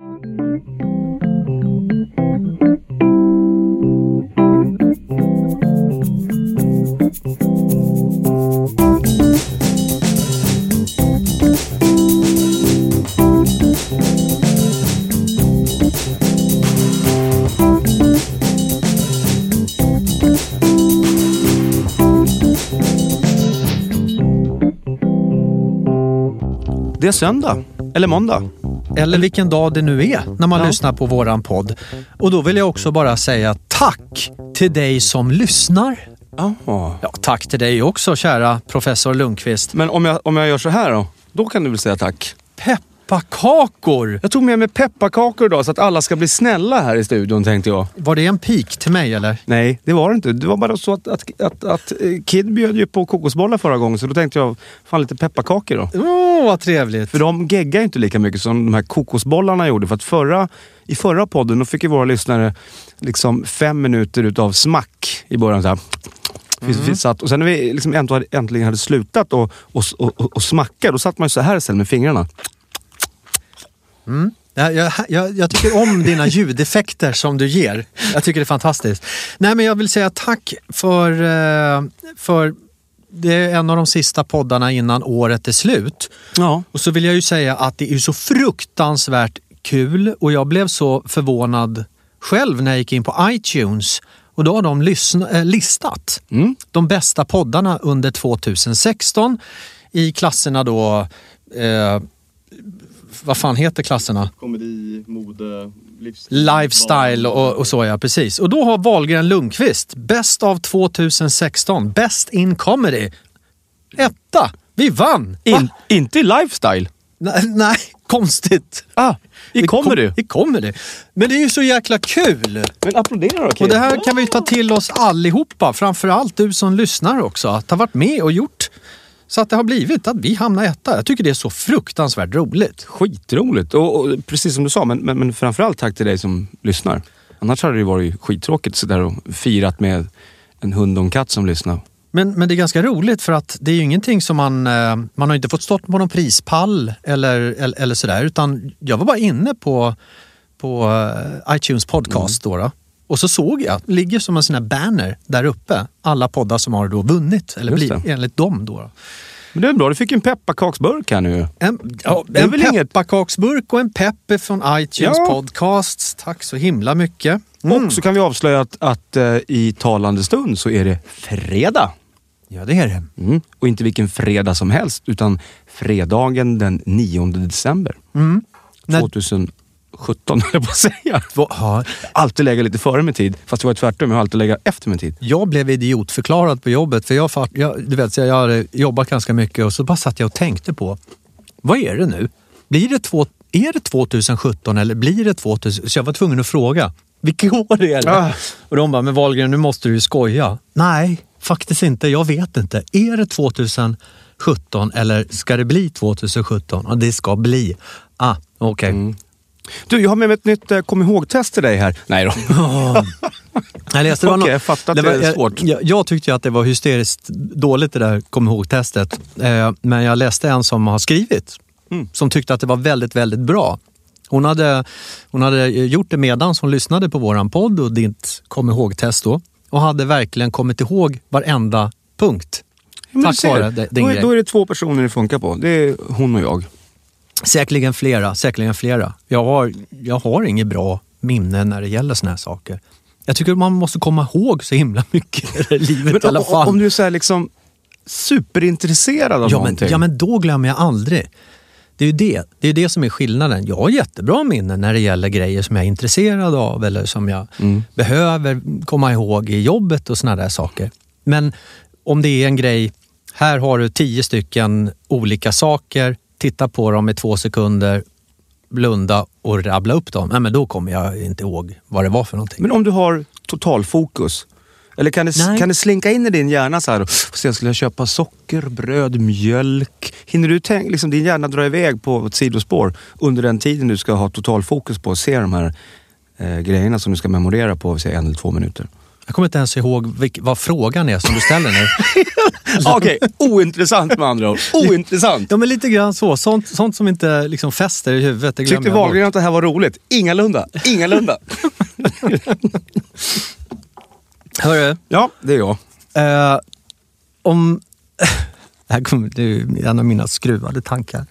Det är söndag. Eller måndag. Eller vilken dag det nu är när man Ja. lyssnar på våran podd. Och då vill jag också bara säga tack till dig som lyssnar. Jaha. Ja, tack till dig också kära professor Lundqvist. Men om jag, om jag gör så här då? Då kan du väl säga tack? Pepparkakor! Jag tog med mig pepparkakor idag så att alla ska bli snälla här i studion tänkte jag. Var det en pik till mig eller? Nej, det var det inte. Det var bara så att, att, att, att eh, Kid bjöd ju på kokosbollar förra gången så då tänkte jag, fan lite pepparkakor då. Åh, vad trevligt. För de geggar ju inte lika mycket som de här kokosbollarna gjorde. För att förra, i förra podden då fick ju våra lyssnare liksom fem minuter utav smack i början. Så här. Vi satt, och sen när vi liksom änt- äntligen hade slutat och, och, och, och smacka, då satt man ju så här istället med fingrarna. Jag, jag, jag, jag tycker om dina ljudeffekter som du ger. Jag tycker det är fantastiskt. Nej, men jag vill säga tack för, eh, för det är en av de sista poddarna innan året är slut. Ja. Och så vill jag ju säga att det är så fruktansvärt kul och jag blev så förvånad själv när jag gick in på iTunes och då har de lyssna, äh, listat Mm. de bästa poddarna under 2016 i klasserna då eh, vad fan heter klasserna? Komedi, mode, livsstil. Lifestyle och, och så ja, precis. Och då har Wahlgren Lundqvist, Best av 2016, Best in Comedy. Etta! Vi vann! Va? In, inte i lifestyle. Nej, nej, konstigt. Ah, i Det kommer du. I comedy. Men det är ju så jäkla kul! Men applådera då Kid. Och det här kan vi ta till oss allihopa, framförallt du som lyssnar också, att ha varit med och gjort så att det har blivit att vi hamnar etta. Jag tycker det är så fruktansvärt roligt. Skitroligt. Och, och precis som du sa, men, men, men framförallt tack till dig som lyssnar. Annars hade det ju varit skittråkigt så där och firat med en hund och en katt som lyssnar. Men, men det är ganska roligt för att det är ju ingenting som man... eh, Man har inte fått stått på någon prispall eller, eller, eller sådär utan jag var bara inne på, på eh, iTunes podcast då, då. Och så såg jag, ligger som en sån här banner där uppe, alla poddar som har då vunnit, eller blir, enligt dem. Då. Men det är bra, du fick en pepparkaksburk här nu. En, ja, en pepparkaksburk inget... och en pepper från iTunes ja. Podcasts. Tack så himla mycket. Mm. Och så kan vi avslöja att, att uh, i talande stund så är det fredag. Ja, det är det. Mm. Och inte vilken fredag som helst, utan fredagen den 9 december. Mm. 2018. 17 höll jag på att säga. Två, alltid lägga lite före min tid. Fast det var tvärtom, jag har alltid lägga efter min tid. Jag blev idiotförklarad på jobbet. För jag, jag, du vet, jag hade eh, jobbat ganska mycket och så bara satt jag och tänkte på, vad är det nu? Blir det två, är det 2017 eller blir det 2000? Så jag var tvungen att fråga. Vilket år är det? Ah. Och de bara, men Wahlgren nu måste du ju skoja. Nej, faktiskt inte. Jag vet inte. Är det 2017 eller ska det bli 2017? Ja, det ska bli. Ah, okej. Okay. Mm. Du, jag har med mig ett nytt eh, kom ihåg-test till dig här. Nej då. Jag läste det var Okej, nå- jag fattar att det var- är jag- svårt. Jag, jag tyckte ju att det var hysteriskt dåligt det där kom ihåg-testet. Eh, men jag läste en som har skrivit, Mm. som tyckte att det var väldigt, väldigt bra. Hon hade, hon hade gjort det medan hon lyssnade på våran podd och ditt kom ihåg-test då. Och hade verkligen kommit ihåg varenda punkt. Men Tack vare din då, är, grej. då är det två personer det funkar på. Det är hon och jag. Säkerligen flera, säkerligen flera. Jag har, jag har inget bra minne när det gäller såna här saker. Jag tycker man måste komma ihåg så himla mycket i livet Men i alla fall. Om du är så liksom superintresserad av ja, men, någonting. ja, men då glömmer jag aldrig. Det är ju det. Det är det som är skillnaden. Jag har jättebra minnen när det gäller grejer som jag är intresserad av eller som jag Mm. behöver komma ihåg i jobbet och såna där saker. Men om det är en grej, här har du tio stycken olika saker, titta på dem i två sekunder, blunda och rabbla upp dem. Nej, men då kommer jag inte ihåg vad det var för någonting. Men om du har totalfokus. Eller kan det, Nej. kan det slinka in i din hjärna så här? "Får se, Skulle jag köpa socker, bröd, mjölk? Hinner du tänka, liksom din hjärna dra iväg på ett sidospår under den tiden du ska ha totalfokus på att se de här eh, grejerna som du ska memorera på säg, en eller två minuter? Jag kommer inte ens ihåg vilk, vad frågan är som du ställer nu. Okej, ointressant med andra ord. Ointressant. Ja, men lite grann så. Sånt, sånt som inte liksom fäster i huvudet, det Tyckte. Wahlgren att det här var roligt? Ingalunda. Ingalunda. Hörru, ja, det är jag. eh, om... det här kommer, det är en av mina skruvade tankar.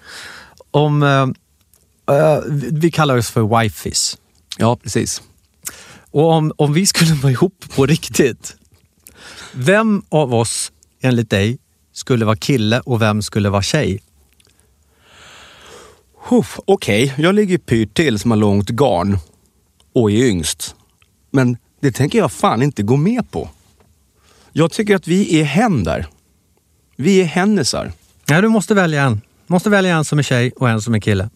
Om... Eh, eh, vi kallar oss för wifis. Ja, precis. Och om, om vi skulle vara ihop på riktigt, vem av oss enligt dig skulle vara kille och vem skulle vara tjej? Okej, jag ligger pyrt till som har långt garn och är yngst. Men det tänker jag fan inte gå med på. Jag tycker att vi är hen där. Vi är hennesar. Nej, du måste välja en. måste välja en som är tjej och en som är kille.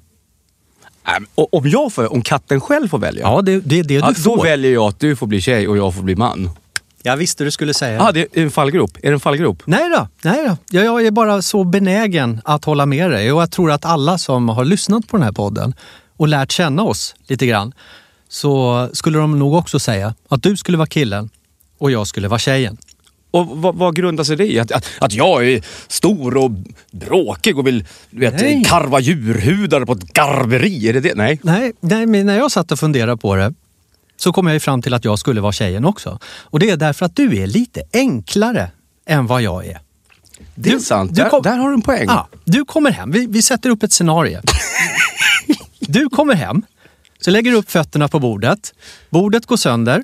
Och om, jag får, om katten själv får välja, Ja, det, det är det du ja, då får. väljer jag att du får bli tjej och jag får bli man. Jag visste du skulle säga Ja, ah, det är en fallgrop. Är det en fallgrop? Nej då, nej då. Jag, jag är bara så benägen att hålla med dig och jag tror att alla som har lyssnat på den här podden och lärt känna oss lite grann så skulle de nog också säga att du skulle vara killen och jag skulle vara tjejen. Och vad, vad grundar sig det i? Att, att, att jag är stor och bråkig och vill du vet, Nej. karva djurhudar på ett garveri? Är det det? Nej. Nej, nej, men när jag satt och funderade på det så kom jag ju fram till att jag skulle vara tjejen också. Och det är därför att du är lite enklare än vad jag är. Det är Du- sant. du där, kom- där har du en poäng. Ja, du kommer hem, vi, vi sätter upp ett scenario. Du kommer hem, så lägger du upp fötterna på bordet. Bordet går sönder.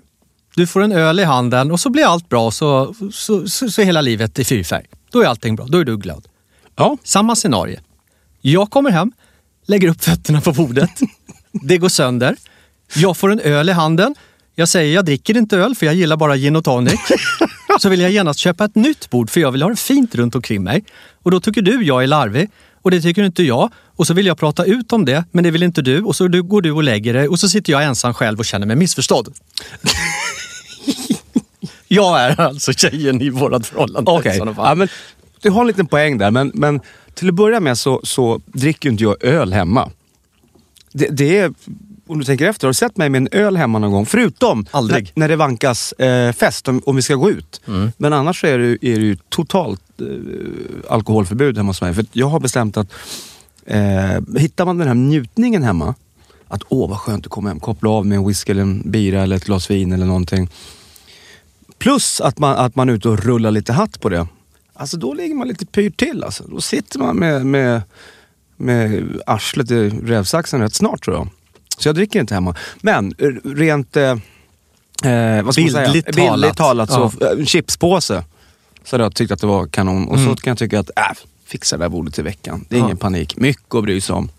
Du får en öl i handen och så blir allt bra så, så, så, så är hela livet i fyrfärg. Då är allting bra, då är du glad. Ja. Samma scenario. Jag kommer hem, lägger upp fötterna på bordet. Det går sönder. Jag får en öl i handen. Jag säger jag dricker inte öl för jag gillar bara gin och tonic. Så vill jag genast köpa ett nytt bord för jag vill ha det fint runt omkring mig. Och då tycker du jag är larvig och det tycker inte jag. Och så vill jag prata ut om det, men det vill inte du. Och så går du och lägger dig och så sitter jag ensam själv och känner mig missförstådd. jag är alltså tjejen i vårt förhållande. Okej, i sådana fall. ja, men du har en liten poäng där. Men, men till att börja med så, så dricker inte jag öl hemma. Det, det är, om du tänker efter, har du sett mig med en öl hemma någon gång? Förutom. När, när det vankas eh, fest, om, om vi ska gå ut. Mm. Men annars är det, är det ju totalt eh, alkoholförbud hemma hos mig. För jag har bestämt att eh, hittar man den här njutningen hemma, att åh vad skönt att komma hem, koppla av med en whisky eller en bira eller ett glas vin eller någonting. Plus att man, att man är ute och rullar lite hatt på det. Alltså då ligger man lite pyrt till alltså. Då sitter man med, med, med arslet i rävsaxen rätt snart tror jag. Så jag dricker inte hemma. Men rent, eh, eh, vad ska man säga? Bildligt talat. Bildligt talat så, Ja. eh, en chipspåse. Så hade jag tyckt att det var kanon. Och Mm. så kan jag tycka att, äh, fixa det där bordet i veckan. Det är Ja. ingen panik. Mycket att bry sig om.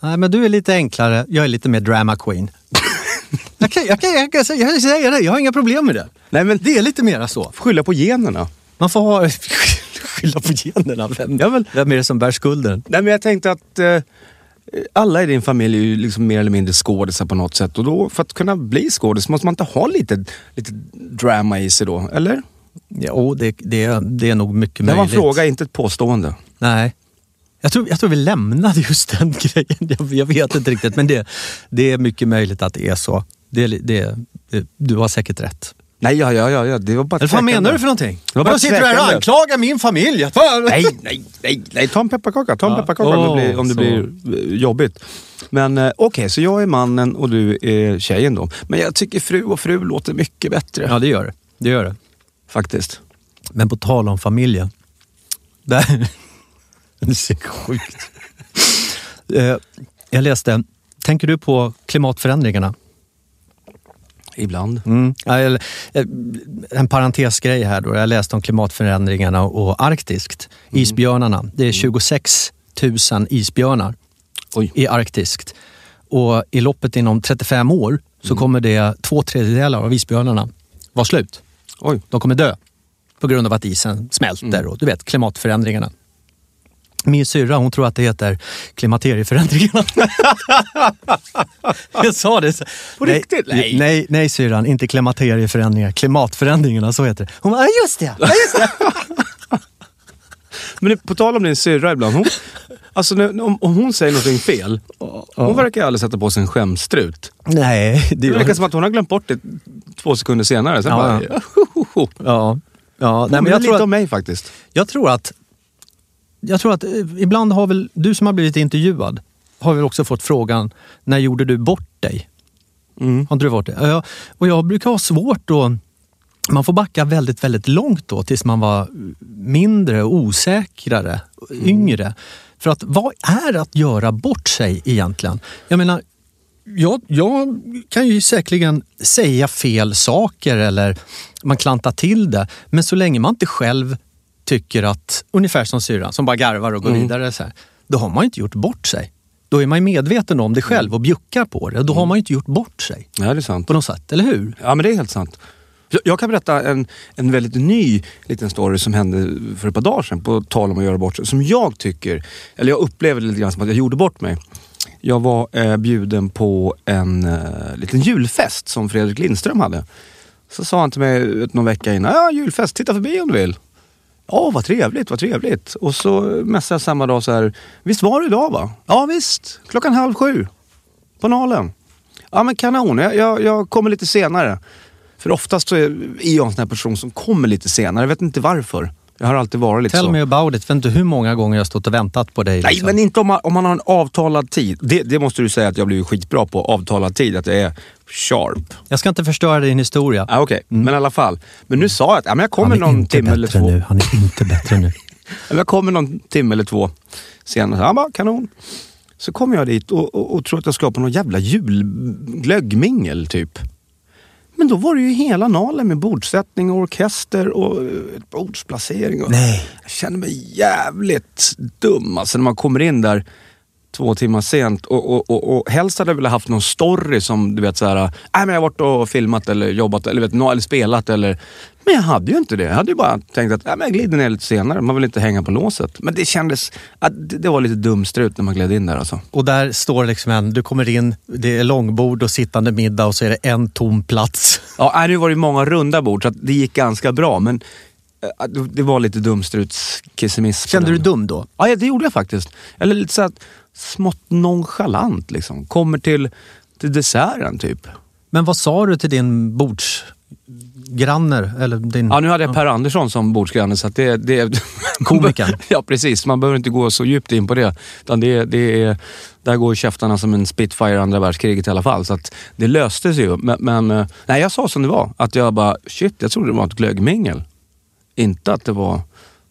Nej, men du är lite enklare. Jag är lite mer drama queen. jag, kan, jag, kan, jag, kan, säga- jag kan säga det, jag har inga problem med det. Nej men Det är lite mera så. skylla på generna. Man får ha... Skylla på generna. Vem, Ja, men- vem är det som bär skulden? Nej men jag tänkte att eh, alla i din familj är ju liksom mer eller mindre skådisar på något sätt. Och då, för att kunna bli skådis måste man inte ha lite, lite drama i sig då, eller? Jo, det, det, det är nog mycket Det var en möjligt. fråga, inte ett påstående. Nej. Jag tror, jag tror vi lämnade just den grejen. Jag, jag vet inte riktigt, men det, det är mycket möjligt att det är så. Det, det, det, du har säkert rätt. Nej, ja, ja, ja, ja. det var bara Eller vad menar du för någonting? var bara sitter du här och anklagar min familj? Nej, nej, nej, nej. Ta en pepparkaka. Ta en Ja. pepparkaka om det blir, om det så. blir eh, jobbigt. Men eh, okej, så jag är mannen och du är tjejen då. Men jag tycker fru och fru låter mycket bättre. Ja, det gör det. det, gör det. Faktiskt. Men på tal om familjen. Där, det är sjukt. Eh, jag läste, tänker du på klimatförändringarna? Ibland. Mm. Eh, En parentesgrej här då. Jag läste om klimatförändringarna och arktiskt. Isbjörnarna. Det är 26 000 isbjörnar Oj. i arktiskt. Och i loppet inom 35 år så kommer det två tredjedelar av isbjörnarna vara slut. Oj. De kommer dö på grund av att isen smälter och du vet klimatförändringarna. Min syrra hon tror att det heter klimakterieförändringarna. jag sa det. så- På nej, riktigt? Nej. Nej, nej syrran, inte klimakterieförändringar. Klimatförändringarna, så heter det. Hon bara, "Ja, just det. Ja, just det. Men på tal om din syrra ibland. Hon, alltså när, om, om hon säger någonting fel. Hon verkar aldrig sätta på sig en skämstrut. nej, det Det verkar som att hon har glömt bort det två sekunder senare. Sen Ja, bara, ja. ja. Nej, men men jag lite tror, att, om mig faktiskt. jag tror att... Jag tror att eh, ibland har väl du som har blivit intervjuad har väl också fått frågan, när gjorde du bort dig? Mm. Har inte du varit det? Ja, och jag brukar ha svårt då. Man får backa väldigt, väldigt långt då tills man var mindre, osäkrare, yngre. För att vad är att göra bort sig egentligen? Jag menar, jag, jag kan ju säkerligen säga fel saker eller man klantar till det. Men så länge man inte själv tycker att, ungefär som syrran som bara garvar och går vidare, så här, då har man ju inte gjort bort sig. Då är man ju medveten om det själv och bjuckar på det. Då har man ju inte gjort bort sig Ja, det är sant. på något sätt, eller hur? Ja, men det är helt sant. Jag, kan berätta en, en väldigt ny liten story som hände för ett par dagar sedan, på tal om att göra bort sig. Som jag tycker, eller jag upplevde lite grann som att jag gjorde bort mig. Jag var eh, bjuden på en eh, liten julfest som Fredrik Lindström hade. Så sa han till mig någon vecka innan, ja julfest, titta förbi om du vill. Ja, vad trevligt, vad trevligt. Och så messade jag samma dag så här, visst var det idag va? Ja visst, klockan halv sju. På Nalen. Ja men kanon, jag, jag, jag kommer lite senare. För oftast så är är jag en sån här person som kommer lite senare. Jag vet inte varför. Jag har alltid varit lite Tell så. me about it. Jag vet inte hur många gånger jag har stått och väntat på dig. Nej, liksom. men inte om man, om man har en avtalad tid. Det, det måste du säga att jag blir skitbra på. Avtalad tid, att jag är sharp. Jag ska inte förstöra din historia. Ah, Okej, men i alla fall. Men nu sa jag att ja, men jag kommer någon timme eller två. nu. Han är inte bättre nu. Jag kommer någon timme eller två senare. Han bara, kanon. Så kommer jag dit och, och, och tror att jag ska på någon jävla julglöggmingel typ. Men då var det ju hela nalen med bordsättning och orkester och eh, bordsplacering. Och Nej. Jag känner mig jävligt dum alltså när man kommer in där två timmar sent och, och, och, och helst hade jag velat haft någon story som du vet så här, nej men jag har varit och filmat eller jobbat eller, vet, eller spelat eller men jag hade ju inte det. Jag hade ju bara tänkt att nej, men jag glider ner lite senare. Man vill inte hänga på låset. Men det kändes, att det, var lite dumstrut när man gled in där alltså. Och där står liksom en, du kommer in, det är långbord och sittande middag och så är det en tom plats. Ja, nej, nu var det många runda bord så att det gick ganska bra. Men det- var lite dumstrutskissemiss. på Kände du dig dum då? Ja, det gjorde jag faktiskt. Eller lite så att smått nonchalant liksom. Kommer till, till desserten typ. Men vad sa du till din bordsgranne? Eller din... Ja, nu hade jag Per Andersson som bordsgranne så det... det Komikern. ja, precis. Man behöver inte gå så djupt in på det. Utan det, det är, där går käftarna som en Spitfire i andra världskriget i alla fall. Så det löste sig ju. Men, men eh, nej, jag sa som det var. Att jag bara, shit, jag trodde det var ett glöggmingel. Inte att det var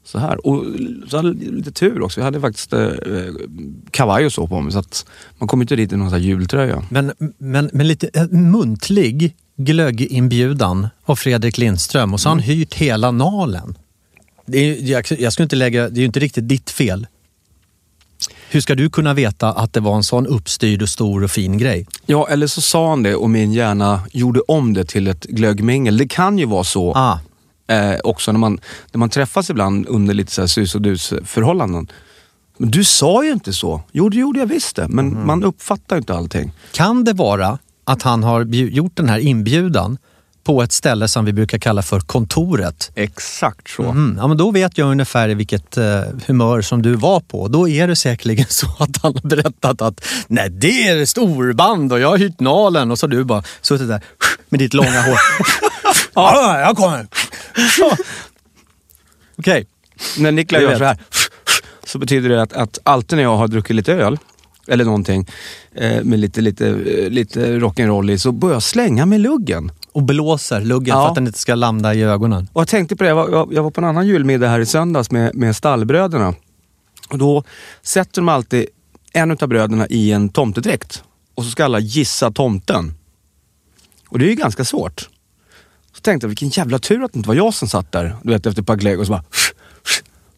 så här. Och så hade jag lite tur också. Jag hade faktiskt eh, kavaj och så på mig. Så att man kom inte dit i någon sån jultröja. Men, men, men lite eh, muntlig glögginbjudan av Fredrik Lindström och så har han hyrt hela Nalen. Det är, jag, jag skulle inte lägga, det är ju inte riktigt ditt fel. Hur ska du kunna veta att det var en sån uppstyrd och stor och fin grej? Ja, eller så sa han det och min hjärna gjorde om det till ett glöggmingel. Det kan ju vara så Ah, eh, också när man, när man träffas ibland under lite så sus och dus förhållanden. Men du sa ju inte så. Jo, det gjorde jag visst det. Men man uppfattar inte allting. kan det vara att han har gjort den här inbjudan på ett ställe som vi brukar kalla för kontoret? Exakt så. Mm, ja, men då vet jag ungefär i vilket eh, humör som du var på. Då är det säkerligen så att han har berättat att nej, det är storband och jag har hyrt Nalen och så har du bara suttit där med ditt långa hår. ja, jag kommer. Okej. När Niklas gör så här så betyder det att, att alltid när jag har druckit lite öl eller någonting eh, med lite, lite, eh, lite rock'n'roll i så börjar jag slänga med luggen. Och blåser luggen Ja. för att den inte ska landa i ögonen. Och jag tänkte på det, jag var, jag- var på en annan julmiddag här i söndags med, med stallbröderna. Och då sätter de alltid en utav bröderna i en tomtedräkt. Och så ska alla gissa tomten. Och det är ju ganska svårt. Tänkte vilken jävla tur att det inte var jag som satt där. Du vet, efter ett par glögg och så bara...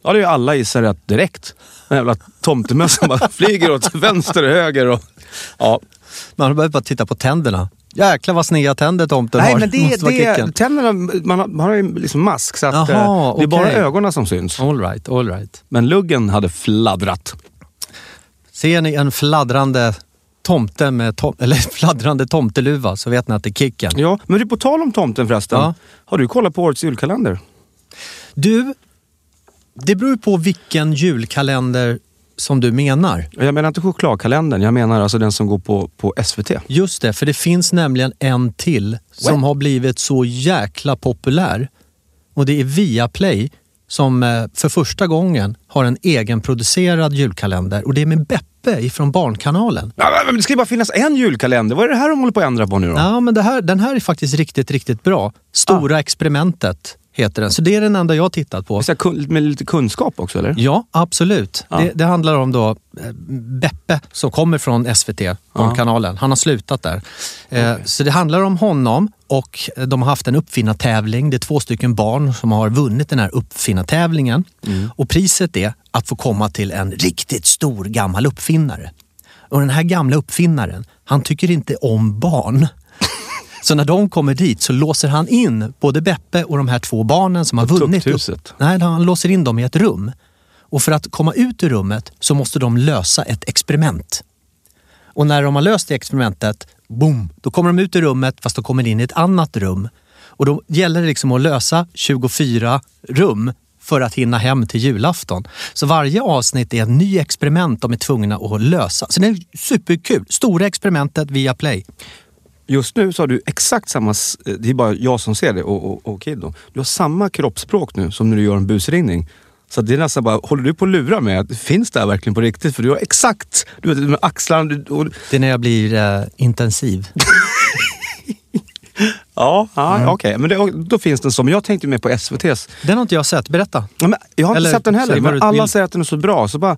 Det är ju alla gissat rätt direkt. Den jävla tomtemössan bara flyger åt vänster och höger. Och, ja. Man behöver bara titta på tänderna. Jäklar vad sneda tänder tomten Nej, har. men det, Måste det, tänderna, man har, ju liksom mask så att Jaha, eh, det är bara ögonen som syns. All right, all right. Men luggen hade fladdrat. Ser ni en fladdrande tomte med tom eller fladdrande tomteluva så vet ni att det är kicken. Ja, men du, på tal om tomten förresten. Ja. Har du kollat på årets julkalender? Du, det beror på vilken julkalender som du menar. Jag menar inte chokladkalendern, jag menar alltså den som går på, på SVT. Just det, för det finns nämligen en till som har blivit så jäkla populär. Och det är Viaplay som eh, för första gången har en egenproducerad julkalender. Och det är med Beppe ifrån Barnkanalen. Ja, men det ska ju bara finnas en julkalender. Vad är det här de håller på att ändra på nu då? Ja, men här, den här är faktiskt riktigt, riktigt bra. Stora experimentet heter den. Så det är den enda jag har tittat på. Så Med lite kunskap också eller? Ja, absolut. Ja. Det, det handlar om då eh, Beppe som kommer från SVT, Barnkanalen. Han har slutat där. Eh, Så det handlar om honom och eh, de har haft en uppfinnartävling. Det är två stycken barn som har vunnit den här uppfinnartävlingen. Och priset är att få komma till en riktigt stor gammal uppfinnare. Och den här gamla uppfinnaren, han tycker inte om barn. Så när de kommer dit så låser han in både Beppe och de här två barnen som har På vunnit. tukthuset? Nej, han låser in dem i ett rum. Och för att komma ut ur rummet så måste de lösa ett experiment. Och när de har löst det experimentet, boom, då kommer de ut ur rummet fast de kommer in i ett annat rum. Och då gäller det liksom att lösa 24 rum för att hinna hem till julafton. Så varje avsnitt är ett ny experiment de är tvungna att lösa. Så det är superkul. Stora experimentet via Play. Just nu så har du exakt samma, eh, det är bara jag som ser det och, och, och Kid då. Du har samma kroppsspråk nu som när du gör en busringning. Så det är nästan bara, håller du på att lura mig? Finns det här verkligen på riktigt? För du har exakt, du vet med axlarna. du- Och, Det är när jag blir eh, intensiv. ja, ja okej. Men det, då finns den som, jag tänkte mer på SVT's. Den har inte jag sett. Berätta. Ja, men jag har inte Eller, sett den heller, men alla vill. säger att den är så bra. Så bara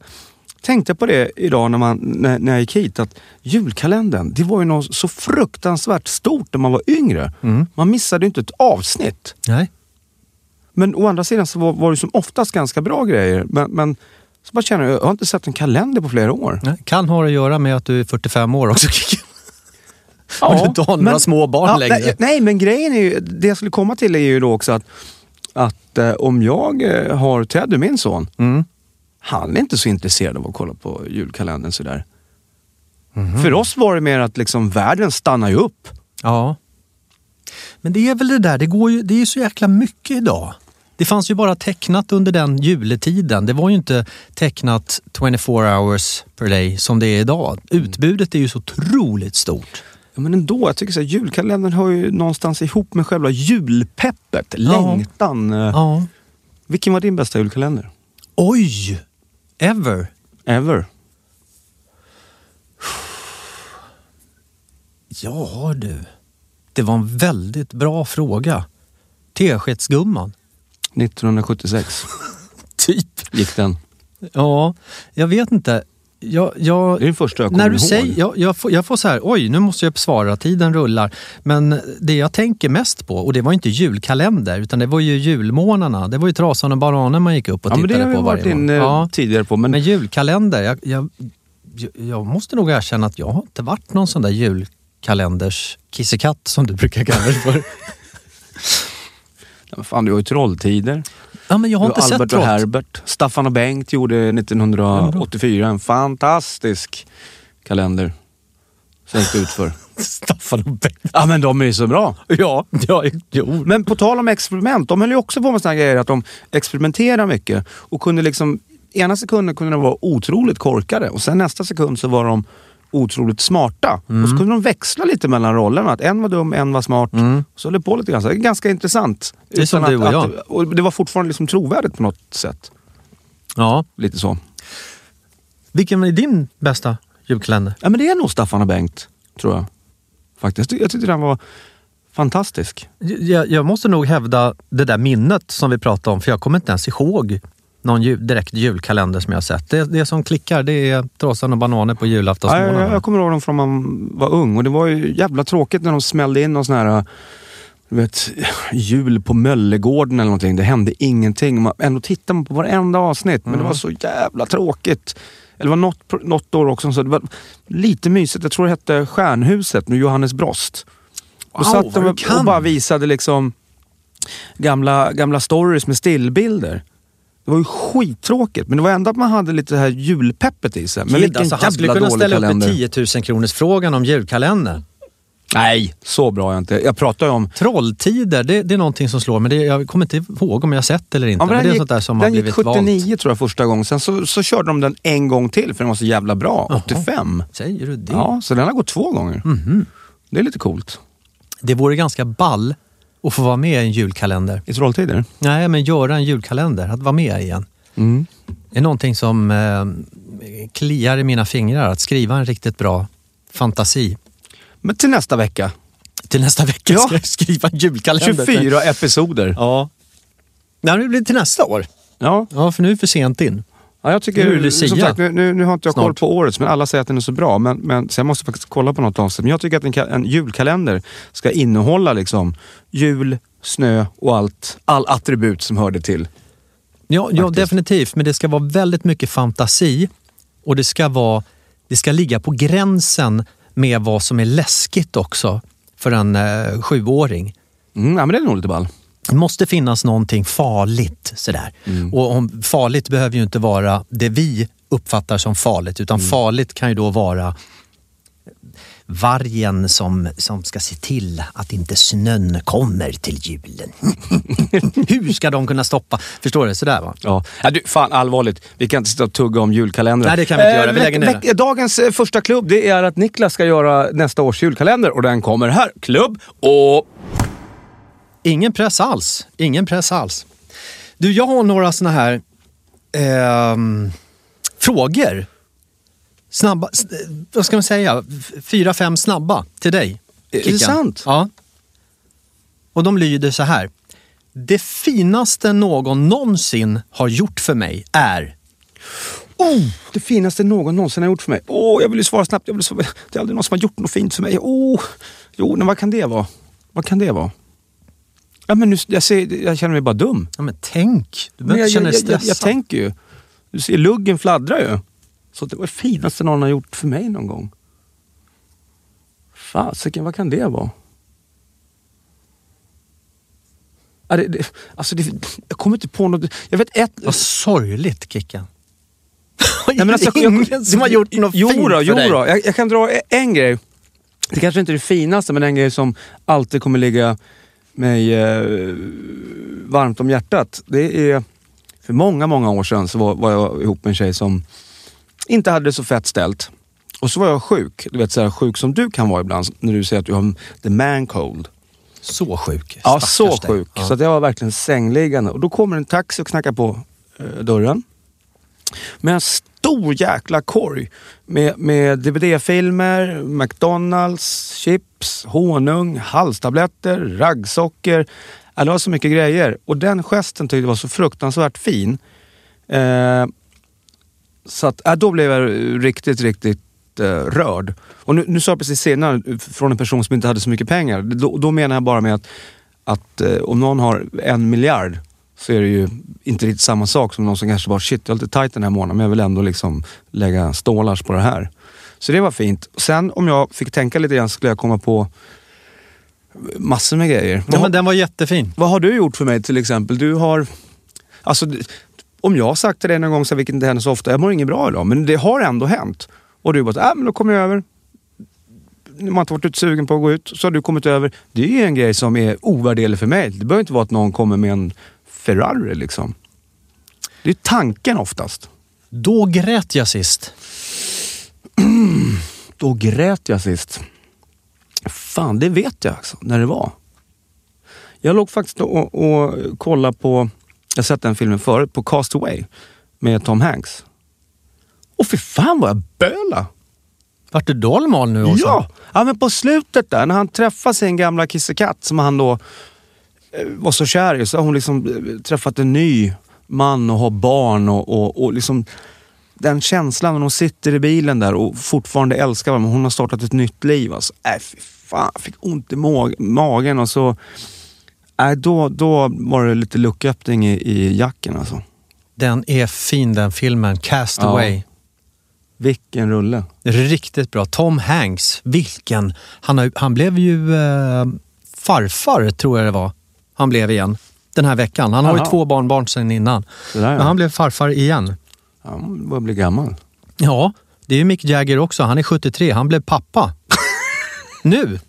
tänkte på det idag när, man, när, när jag gick hit. Att julkalendern, det var ju något så fruktansvärt stort när man var yngre. Mm. Man missade ju inte ett avsnitt. Nej. Men å andra sidan så var, var det som oftast ganska bra grejer. Men, men så bara känner jag, jag har inte sett en kalender på flera år. Nej, Kan ha att göra med att du är 45 år också. Och du inte har några men- små barn ja, längre. Nej, nej, men grejen är ju, det jag skulle komma till är ju då också att, att eh, om jag eh, har Teddy, min son, Mm. Han är inte så intresserad av att kolla på julkalendern sådär. Mhm. För oss var det mer att liksom världen stannar ju upp. Ja. Men det är väl det där, det, går ju, det är ju så jäkla mycket idag. Det fanns ju bara tecknat under den juletiden. Det var ju inte tecknat 24 hours per day som det är idag. Utbudet är ju så otroligt stort. Ja, men ändå, jag tycker så här, julkalendern hör ju någonstans ihop med själva julpeppet, längtan. eh. Ja. Vilken var din bästa julkalender? Oj! Ever? Ever? Ja du. Det var en väldigt bra fråga. Teskedsgumman. 1976 Typ. gick den. Ja, jag vet inte. Jag, jag, Det är den första jag kommer när du ihåg. säger, jag, jag, får, jag får så här, oj nu måste jag svara, tiden rullar. Men det jag tänker mest på, och det var inte julkalender, utan det var ju julmånarna. Det var ju Trasan och Bananen man gick upp och Ja, men det tittade har vi på varit varje inne morgon. Ja, tidigare på. Men, men julkalender, jag, jag, jag måste nog erkänna att jag har inte varit någon sån där julkalenders kissekatt som du brukar kalla det för. Fan, du har ju Trolltider. Ja, men jag har inte har sett Albert och. Herbert. Staffan och Bengt gjorde 1984 en fantastisk kalender. Det ut för. Staffan och Bengt. Ja men de är ju så bra. Ja, ja, jo. Men på tal om experiment, de höll ju också på med såna grejer att de experimenterar mycket och kunde liksom, ena sekunden kunde de vara otroligt korkade och sen nästa sekund så var de otroligt smarta. Och så kunde de växla lite mellan rollerna. Att en var dum, en var smart. Så höll det på lite grann. Så det är ganska intressant. Det är som Utan du och att, jag. Att, och det var fortfarande liksom trovärdigt på något sätt. Ja. Lite så. Vilken är din bästa julkalender? Ja men det är nog Staffan och Bengt, tror jag. Faktiskt. Jag tyckte den var fantastisk. Jag, jag måste nog hävda det där minnet som vi pratade om, för jag kommer inte ens ihåg någon jul, direkt julkalender som jag har sett. Det, det som klickar det är Trosan och bananer på Ja, julaftonsmorgonen. jag, jag kommer ihåg dem från man var ung och det var ju jävla tråkigt när de smällde in någon sån här du vet, jul på Möllegården eller någonting. Det hände ingenting. Man, ändå tittar man på varenda avsnitt, men det var så jävla tråkigt. Eller det var något, något år också, så det var lite mysigt. Jag tror det hette Stjärnhuset med Johannes Brost. Och Wow, satt vad de och- och bara visade liksom gamla, gamla stories med stillbilder. Det var ju skittråkigt, men det var ändå att man hade lite det här julpeppet i sig. Men vilken alltså, han skulle kunna ställa kalender. upp i 10 000 kronors frågan om julkalendern. Nej, så bra är jag inte. Jag pratar ju om... Trolltider, det, det är någonting som slår det, jag kommer inte ihåg om jag har sett eller inte. Ja, men men det är den sånt där som har den gick blivit 79 valt. tror jag första gången. Sen så, så körde de den en gång till för den var så jävla bra. Jaha. 85. Säger du det? Ja, så den har gått två gånger. Mhm. Det är lite coolt. Det vore ganska ball att få vara med i en julkalender. I Trolltider? Nej, men göra en julkalender, att vara med i en. Mm. Det är någonting som eh, kliar i mina fingrar, att skriva en riktigt bra fantasi. Men till nästa vecka. Till nästa vecka Ja. ska jag skriva en julkalender. 24 episoder. Ja. Nej, det blir till nästa år. Ja. Ja, för nu är vi för sent in. Ja, jag tycker, Nu det som sagt, nu, nu, har inte jag koll Snart. på årets, men alla säger att den är så bra. Men, men, så jag måste faktiskt kolla på något avsnitt. Men jag tycker att en, en julkalender ska innehålla liksom jul, snö och allt, all attribut som hörde till. Ja, ja definitivt. Men det ska vara väldigt mycket fantasi och det ska, vara, det ska ligga på gränsen med vad som är läskigt också för en eh, sjuåring. Mm, ja, men det är nog lite ball. Det måste finnas någonting farligt. Sådär. Och om, farligt behöver ju inte vara det vi uppfattar som farligt utan farligt kan ju då vara vargen som, som ska se till att inte snön kommer till julen. Hur ska de kunna stoppa? Förstår du? Sådär va? Ja. Ja, du, fan allvarligt, vi kan inte sitta och tugga om julkalendrar. Nej, det kan vi inte göra. Vi lägger ner veck- Dagens eh, första klubb det är att Niklas ska göra nästa års julkalender och den kommer här. Klubb och... Ingen press alls. Ingen press alls. Du, jag har några såna här ehm, frågor. Snabba, eh, vad ska man säga? Fyra, fem snabba till dig. Är det sant? Ja. Och de lyder så här. Det finaste någon någonsin har gjort för mig är... Oh, det finaste någon någonsin har gjort för mig. Åh, jag vill ju svara snabbt. Jag vill svara. Det är aldrig någon som har gjort något fint för mig. Oh. Jo, men vad kan det vara? Vad kan det vara? Ja, men nu, jag, ser, jag känner mig bara dum. Ja, men tänk, du Men behöver jag, inte känna jag, dig jag, jag, stressad. jag tänker ju. Du ser, luggen fladdrar ju. Så det var det finaste någon har gjort för mig någon gång. Fasiken, vad kan det vara? Ja, det, det, alltså det, jag kommer inte på något. Jag vet ett... Vad sorgligt, Kickan. Nej, men alltså, jag- Ingen som har gjort något jo fint för jo dig. då. Jag, jag kan dra en grej. Det kanske inte är det finaste, men en grej som alltid kommer ligga mig eh, varmt om hjärtat. Det är, för många, många år sedan så var, var jag ihop med en tjej som inte hade det så fett ställt. Och så var jag sjuk. Du vet så här sjuk som du kan vara ibland när du säger att du har the man cold. Så sjuk. Ja, så sjuk. Ja. Så att jag var verkligen sängliggande. Och då kommer en taxi och knackar på eh, dörren. Med en stor jäkla korg. Med, med DVD-filmer, McDonalds, chips, honung, halstabletter, raggsocker. Ja, det var så mycket grejer. Och den gesten tyckte jag var så fruktansvärt fin. Eh, så att, ja, då blev jag riktigt, riktigt eh, rörd. Och nu, nu sa jag precis senare från en person som inte hade så mycket pengar. Då, då menar jag bara med att, att eh, om någon har en miljard så är det ju inte riktigt samma sak som någon som kanske bara shit, jag är lite tight den här månaden men jag vill ändå liksom lägga stålars på det här. Så det var fint. Sen om jag fick tänka lite grann så skulle jag komma på massor med grejer. Ja, men den var jättefin. Vad har du gjort för mig till exempel? Du har... Alltså, om jag har sagt till dig någon gång, så vilket inte händer så ofta, jag mår inget bra idag, men det har ändå hänt. Och du bara, äh, men då kommer jag över. Man har inte varit sugen på att gå ut, så har du kommit över. Det är ju en grej som är ovärderlig för mig. Det behöver inte vara att någon kommer med en Ferrari liksom. Det är tanken oftast. Då grät jag sist. Då grät jag sist. Fan, det vet jag alltså, när det var. Jag låg faktiskt och, och kollade på, jag har sett den filmen förut, på Castaway med Tom Hanks. Och för fan vad jag böla! Vart du dalmal nu också? Ja! ja, men på slutet där när han träffar sin gamla kissekatt som han då var så kär i, så har hon liksom eh, träffat en ny man och ha barn och, och, och liksom den känslan när hon sitter i bilen där och fortfarande älskar varandra. Hon har startat ett nytt liv. Alltså. Äh, fy fan, jag fick ont i mag magen och så... Äh, då, då var det lite lucköppning i, i jacken alltså. Den är fin den filmen, Cast Ja. Vilken rulle. Riktigt bra. Tom Hanks, vilken... Han, har, han blev ju eh, farfar, tror jag det var. Han blev igen. Den här veckan. Han har ju två barnbarn sedan innan. Där, Men ja. han blev farfar igen. Han börjar bli gammal. Ja, det är ju Mick Jagger också. Han är 73. Han blev pappa. nu.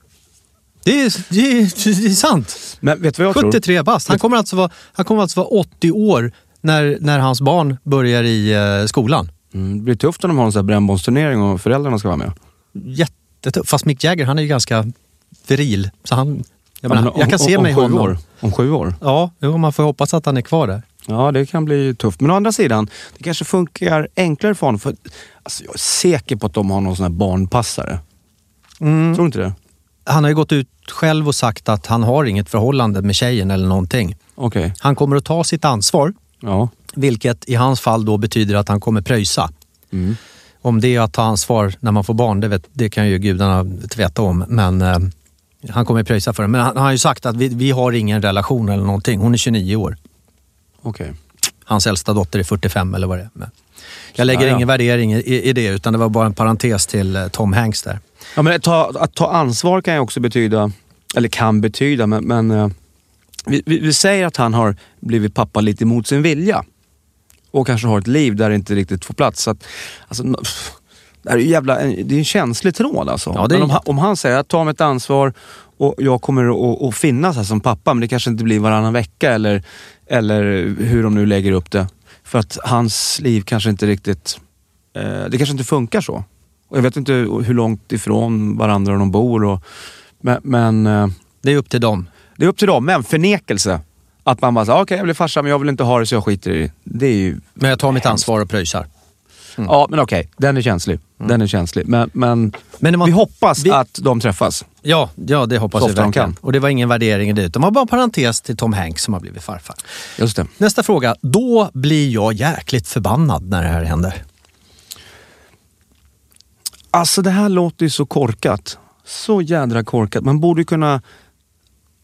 Det är, det, är, det är sant. Men vet du vad jag tror? 73 bast. Han kommer alltså vara, han kommer alltså vara 80 år när, när hans barn börjar i eh, skolan. Mm, det blir tufft om de har en sån här brännbollsturnering och föräldrarna ska vara med. Jättetufft. Fast Mick Jagger, han är ju ganska viril. Så han, jag, menar, Ja, men jag kan se om, mig om honom. År. Om sju år? Ja, jo, man får hoppas att han är kvar där. Ja, det kan bli tufft. Men å andra sidan, det kanske funkar enklare för honom. För, alltså, jag är säker på att de har någon sån här barnpassare. Mm. Tror du inte det? Han har ju gått ut själv och sagt att han har inget förhållande med tjejen eller någonting. Okej. Han kommer att ta sitt ansvar, Ja. vilket i hans fall då betyder att han kommer pröjsa. Mm. Om det är att ta ansvar när man får barn, det, vet, det kan ju gudarna veta om. Men eh, han kommer pröjsa för det. Men han, han har ju sagt att vi, vi har ingen relation eller någonting. Hon är 29 år. Okej. Hans äldsta dotter är 45 eller vad det är. Men jag lägger Ja, ja. ingen värdering i, i det, utan det var bara en parentes till eh, Tom Hanks där. Ja, men att, ta, att ta ansvar kan ju också betyda, eller kan betyda, men, men eh, vi, vi, vi säger att han har blivit pappa lite emot sin vilja. Och kanske har ett liv där det inte riktigt får plats. Så att, alltså, pff, det, är ju jävla, det är en känslig tråd alltså. Ja, är om, om han säger att ta mitt ansvar och jag kommer att, att finnas här som pappa, men det kanske inte blir varannan vecka eller, eller hur de nu lägger upp det. För att hans liv kanske inte riktigt, eh, det kanske inte funkar så. Och jag vet inte hur långt ifrån varandra de bor. Och, men men eh, Det är upp till dem. det är upp till dem. Men förnekelse. Att man bara säger, okej jag blir farsa men jag vill inte ha det så jag skiter i det. Det är ju... Men jag tar mitt ansvar och pröjsar. Ja men okej, den är känslig. Den är känslig. Men, men, Men man- vi hoppas vi- att de träffas. Ja, ja det hoppas vi verkligen. kan. Och det var ingen värdering i det. utan Det var bara en parentes till Tom Hanks som har blivit farfar. Just det. Nästa fråga. Då blir jag jäkligt förbannad när det här händer. Alltså det här låter ju så korkat. Så jädra korkat. Man borde kunna...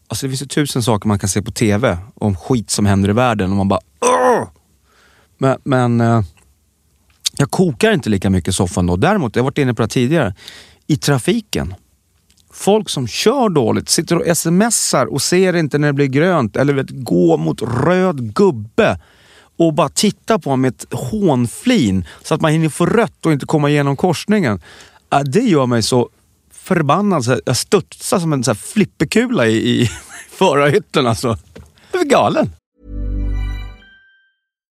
Alltså det finns ju tusen saker man kan se på TV om skit som händer i världen och man bara Åh! Men, men eh, jag kokar inte lika mycket i soffan då. Däremot, jag har varit inne på det tidigare, i trafiken. Folk som kör dåligt, sitter och smsar och ser inte när det blir grönt eller vet, går mot röd gubbe och bara tittar på honom med ett hånflin så att man hinner få rött och inte komma igenom korsningen. Det gör mig så förbannad. Så Jag studsar som en så här flipperkula i, i förarhytten alltså. Jag är galen.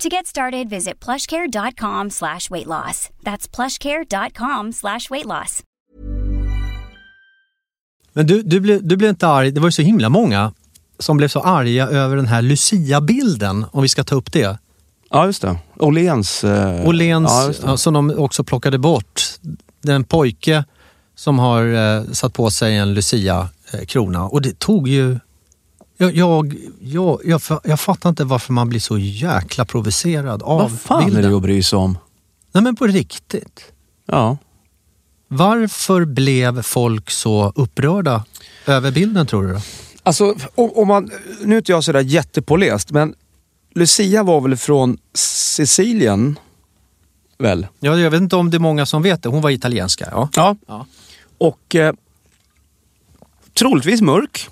To get started, visit plushcare.com slash weight loss. That's plushcare.com slash weight loss. Men du, du, blev, du blev inte arg. Det var ju så himla många som blev så arga över den här Lucia-bilden, om vi ska ta upp det. Ja, just det. Åhléns. Eh, Åhléns, ja, som de också plockade bort. Den pojke som har eh, satt på sig en Lucia-krona. Och det tog ju... Jag, jag, jag, jag, jag fattar inte varför man blir så jäkla provocerad av Vad fan bilden. är det att bry sig om? Nej men på riktigt. Ja. Varför blev folk så upprörda över bilden tror du? Då? Alltså, om, om man, nu är inte jag sådär jättepåläst, men Lucia var väl från Sicilien? Väl? Ja, jag vet inte om det är många som vet det. Hon var italienska. Ja. Ja. Ja. Och eh, troligtvis mörk.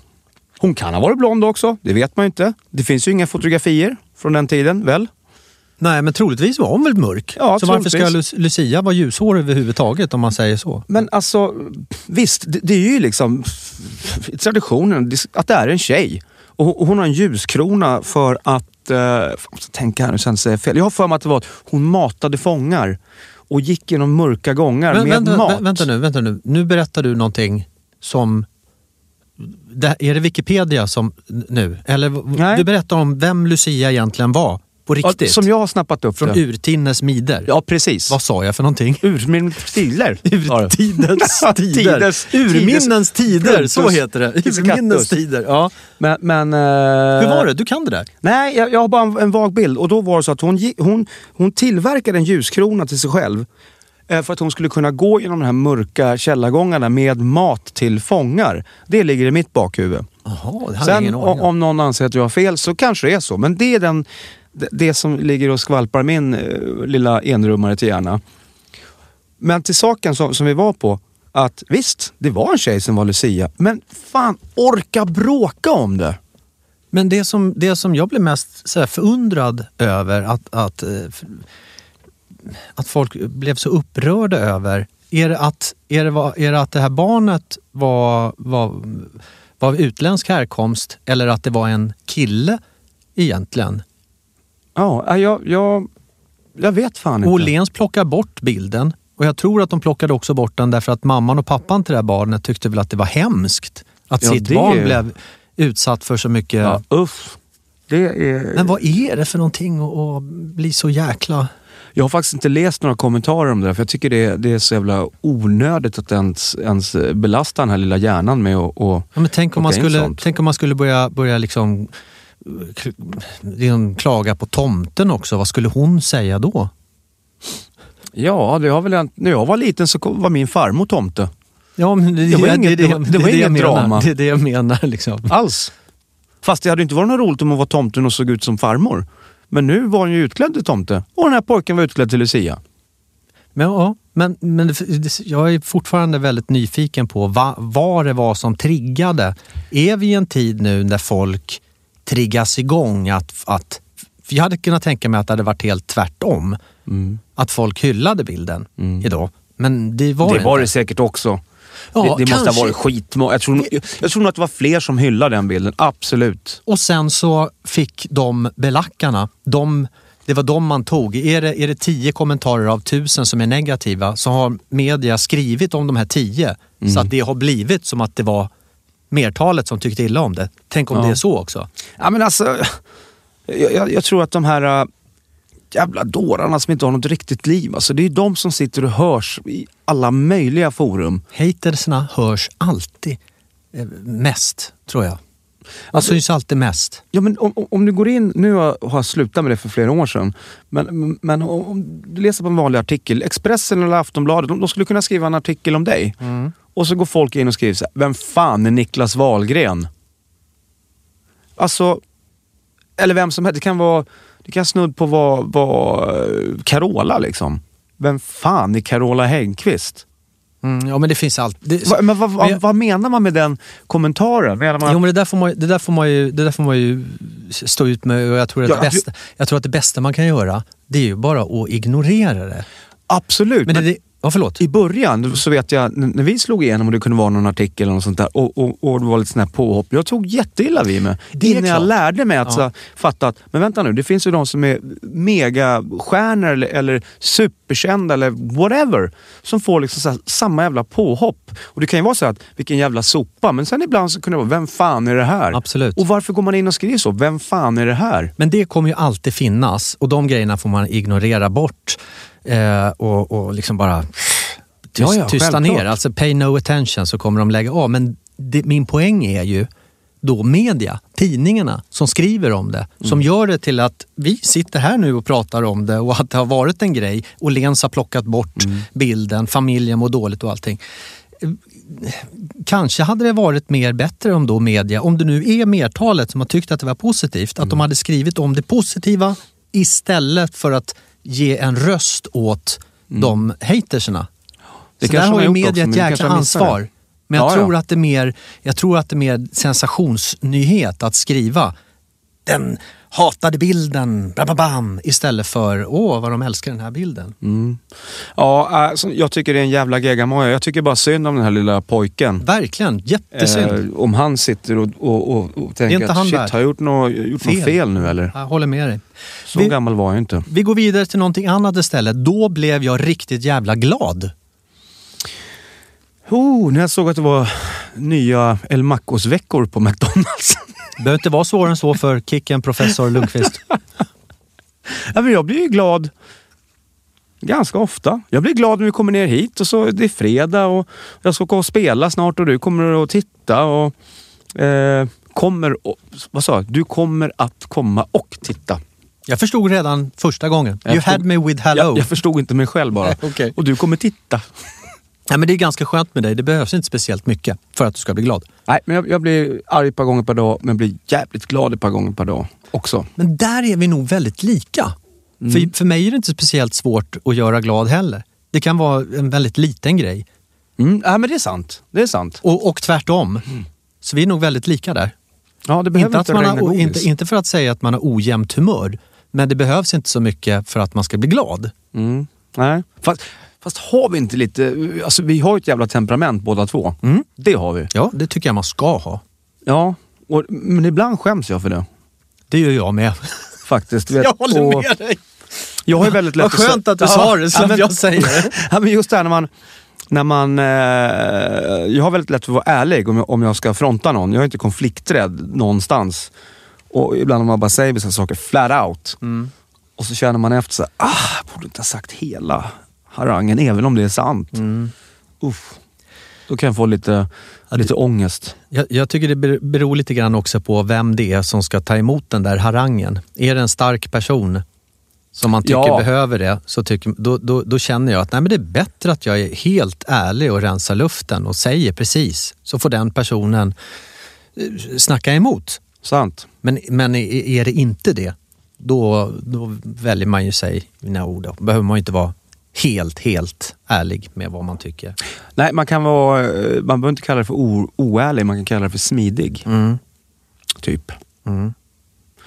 Hon kan ha varit blond också, det vet man ju inte. Det finns ju inga fotografier från den tiden, väl? Nej, men troligtvis var hon väl mörk. Ja, så varför ska Lucia vara ljushårig överhuvudtaget om man säger så? Men alltså, visst, det, det är ju liksom traditionen att det är en tjej. Och hon- och hon har en ljuskrona för att, eh, jag måste tänka här nu säger jag fel. Jag har för mig att det var att hon matade fångar och gick genom mörka gångar Men, med vänta, mat. vä- vänta nu, vänta nu. Nu berättar du någonting som... Det, är det Wikipedia som nu? Eller Nej. du berättar om vem Lucia egentligen var på Ja, riktigt? Som jag har snappat upp Från det. urtinnes mider. Ja, precis. Vad sa jag för någonting? Urminnes tider. Urtidens Ja, tider. tiders- Urminnens tider, så heter det. Urminnens tider. Ja. Men, men, eh, Hur var det? Du kan det där? Nej, jag, jag har bara en, en vag bild. Och då var det så att hon, hon, hon tillverkade en ljuskrona till sig själv. Eh, För att hon skulle kunna gå genom de här mörka källargångarna med mat till fångar. Det ligger i mitt bakhuvud. Jaha, det Sen ingen o- aning om. någon anser att jag har fel så kanske det är så. Men det är den, det, som ligger och skvalpar min eh, lilla enrummare till hjärna. Men till saken som, som vi var på. Att visst, det var en tjej som var Lucia. Men fan, orka bråka om det. Men det som, det som jag blev mest så förundrad över att, att, eh, att folk blev så upprörda över, är det att, är det, är det, att det här barnet var, var, var av utländsk härkomst eller att det var en kille egentligen? Ja, jag, jag, jag vet fan inte. Åhléns plockar bort bilden och jag tror att de plockade också bort den därför att mamman och pappan till det här barnet tyckte väl att det var hemskt att Ja, sitt det- barn blev utsatt för så mycket. Ja, uff. Det är... Men vad är det för någonting att, att bli så jäkla... Jag har faktiskt inte läst några kommentarer om det där, för jag tycker det det är så jävla onödigt att ens, ens belasta den här lilla hjärnan med att... Och, Ja, men tänk, om man skulle, sånt. tänk om man skulle börja, börja liksom, liksom klaga på tomten också. Vad skulle hon säga då? Ja, det har väl hänt. När jag var liten så var min farmor tomte. Ja, men det, Det var inget- det det var jag inget drama. Det är det jag menar. Liksom. Alls. Fast det hade inte varit något roligt om hon var tomten och såg ut som farmor. Men nu var hon ju utklädd till tomte. Och den här pojken var utklädd till Lucia. Men, ja, men, men det- jag är fortfarande väldigt nyfiken på va, vad det var som triggade. Är vi i en tid nu där folk triggas igång att, att jag hade kunnat tänka mig att det hade varit helt tvärtom. Att folk hyllade bilden idag. Men det var det det var inte. det säkert också. Ja, det det måste kanske. ha varit skitmånga. Jag tror, jag, jag tror nog att det var fler som hyllade den bilden. Absolut. Och sen så fick de belackarna, de, det var de man tog. Är det, är det tio kommentarer av tusen som är negativa så har media skrivit om de här tio. Så att det har blivit som att det var mertalet som tyckte illa om det. Tänk om Ja. det är så också. Ja, men alltså, jag, jag, jag tror att de här äh, jävla dårarna som inte har något riktigt liv, alltså, det är de som sitter och hörs i alla möjliga forum. Hatersna hörs alltid eh, mest, tror jag. De syns alltid mest. Ja, men om, om- du går in, nu har jag slutat med det för flera år sedan, men, men om du läser på en vanlig artikel, Expressen eller Aftonbladet, de, de skulle kunna skriva en artikel om dig. Och så går folk in och skriver så här, vem fan är Niklas Wahlgren? Alltså, eller vem som helst. Det kan vara, det kan snudd på vara vara, eh, Carola liksom. Vem fan är Carola Häggkvist? Mm, ja men det finns allt. Det, Va, men vad, vad, Men jag- vad menar man med den kommentaren? Menar man Jo men det där får man, det där får man, ju, det där får man ju stå ut med och jag tror, att Ja, det bästa, jag tror att det bästa man kan göra det är ju bara att ignorera det. Absolut. Men, men- det, Ja, förlåt. I början så vet jag när vi slog igenom och det kunde vara någon artikel eller något sånt där och, och, och det var lite sån här påhopp. Jag tog jätteilla vid mig. Det Innan jag lärde mig att Ja. så, fatta att, men vänta nu, det finns ju de som är megastjärnor eller, eller superkända eller whatever. Som får liksom så här, samma jävla påhopp. Och det kan ju vara så att, vilken jävla sopa. Men sen ibland så kunde det vara, vem fan är det här? Absolut. Och varför går man in och skriver så? Vem fan är det här? Men det kommer ju alltid finnas och de grejerna får man ignorera bort eh, och, och liksom bara tyst, Ja, ja, tysta självklart. ner. Alltså pay no attention så kommer de lägga av. Men det, min poäng är ju då media, tidningarna som skriver om det. Som Mm. gör det till att vi sitter här nu och pratar om det och att det har varit en grej. Och Lens har plockat bort Mm. bilden, familjen mår dåligt och allting. Kanske hade det varit mer bättre om då media, om det nu är mertalet som har tyckt att det var positivt, Mm. att de hade skrivit om det positiva istället för att ge en röst åt de haterserna. Mm. Det Så där har ju media ett jäkla ansvar. Men jag, Ja, tror ja. Att det är mer, jag tror att det är mer sensationsnyhet att skriva den hatade bilden, bam, bam, istället för åh vad de älskar den här bilden. Mm. Ja, alltså, jag tycker det är en jävla geggamoja. Jag tycker bara synd om den här lilla pojken. Verkligen, jättesynd. Eh, om han sitter och, och, och, och tänker att shit, har jag gjort något, gjort något Fel. fel nu eller? Jag håller med dig. Så Vi- gammal var jag inte. Vi går vidare till någonting annat istället. Då blev jag riktigt jävla glad. Oh, när jag såg att det var nya El Macos-veckor på McDonalds. Det behöver inte vara svårare än så för Kicken Professor Lundqvist. ja, men jag blir ju glad ganska ofta. Jag blir glad när vi kommer ner hit och så det är fredag och jag ska åka och spela snart och du kommer att titta och eh, kommer och, vad sa jag? Du kommer att komma och titta. Jag förstod redan första gången. Jag You förstod- had me with hello. Jag, jag förstod inte mig själv bara. Okej. Och du kommer titta. Nej, men det är ganska skönt med dig. Det behövs inte speciellt mycket för att du ska bli glad. Nej, men jag, jag blir arg ett par gånger per dag, men blir jävligt glad ett par gånger per dag också. Men där är vi nog väldigt lika. För, för mig är det inte speciellt svårt att göra glad heller. Det kan vara en väldigt liten grej. Mm, ja, men det är sant. Det är sant. Och, och tvärtom. Så vi är nog väldigt lika där. Ja, det behöver Inte, inte, att man har, inte, inte för att säga att man har ojämnt humör. Men det behövs inte så mycket för att man ska bli glad. Mm. Nej. Fast, fast har vi inte lite... Alltså, vi har ju ett jävla temperament båda två. Mm. Det har vi. Ja, det tycker jag man ska ha. Ja, och, men ibland skäms jag för det. Det gör jag med. Faktiskt. vet. Jag håller Och med dig. Jag har ju väldigt lätt Vad skönt att du sa det, slapp men- jag säga det. ja, men just det här när man... När man eh, jag har väldigt lätt för att vara ärlig om jag, om jag ska fronta någon. Jag är inte konflikträdd någonstans. Och ibland om man bara säger vissa saker flat out. Mm. Och så känner man efter så här, ah, jag borde inte ha sagt hela harangen även om det är sant. Mm. Uff. Då kan jag få lite, lite ångest. Jag, jag tycker det ber- beror lite grann också på vem det är som ska ta emot den där harangen. Är det en stark person som man tycker Ja. behöver det, så tycker, då, då, då känner jag att nej, men det är bättre att jag är helt ärlig och rensar luften och säger precis. Så får den personen eh, snacka emot. Sant. Men, men är- är det inte det, då, då väljer man ju sig mina ord. Då behöver man ju inte vara helt, helt ärlig med vad man tycker. Nej, man kan vara, eh, man behöver inte kalla det för o, oärlig, man kan kalla det för smidig. Mm. Typ. Mm.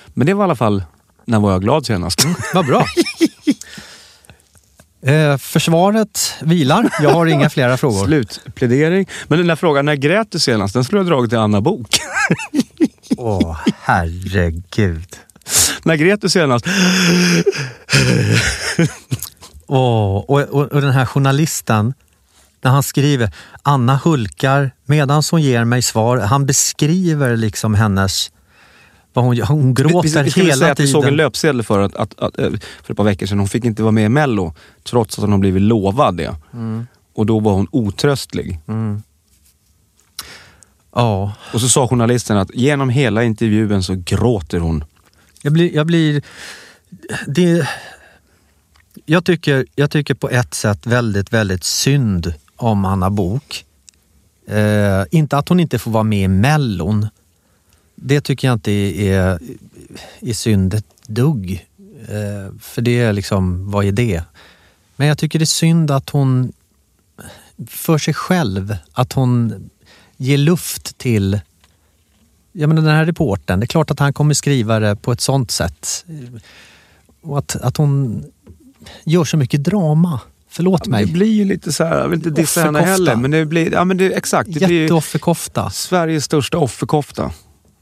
Men det var i alla fall, när var jag glad senast? Vad bra. Eh, försvaret vilar. Jag har inga flera frågor. Slutplädering. Men den där frågan, när grät du senast? Den skulle jag dragit till Anna Bok. Åh, herregud. när grät du senast? Åh, och, och, och den här journalisten, när han skriver Anna hulkar medan hon ger mig svar. Han beskriver liksom hennes... Hon, hon gråter vi, vi väl hela säga att vi tiden. såg en löpsedel för, att, att, att, eh, för ett par veckor sedan. Hon fick inte vara med i Mello, trots att hon har blivit lovad det. Och då var hon otröstlig. Ja, Och så sa journalisten att genom hela intervjun så gråter hon. jag blir... Jag, blir det, jag, tycker, jag tycker på ett sätt väldigt, väldigt synd om Anna Bok. Eh, inte att hon inte får vara med i Mellon. Det tycker jag inte är, är synd ett dugg. Eh, för det är liksom, vad är det? Men jag tycker det är synd att hon för sig själv, att hon ger luft till jag menar, den här reporten. Det är klart att han kommer skriva det på ett sånt sätt. Och att, att hon gör så mycket drama Förlåt mig. Det blir ju lite så här, jag vill inte dissa henne heller, men det blir, ja men det, exakt. Det Jätteofferkofta. Sveriges största offerkofta.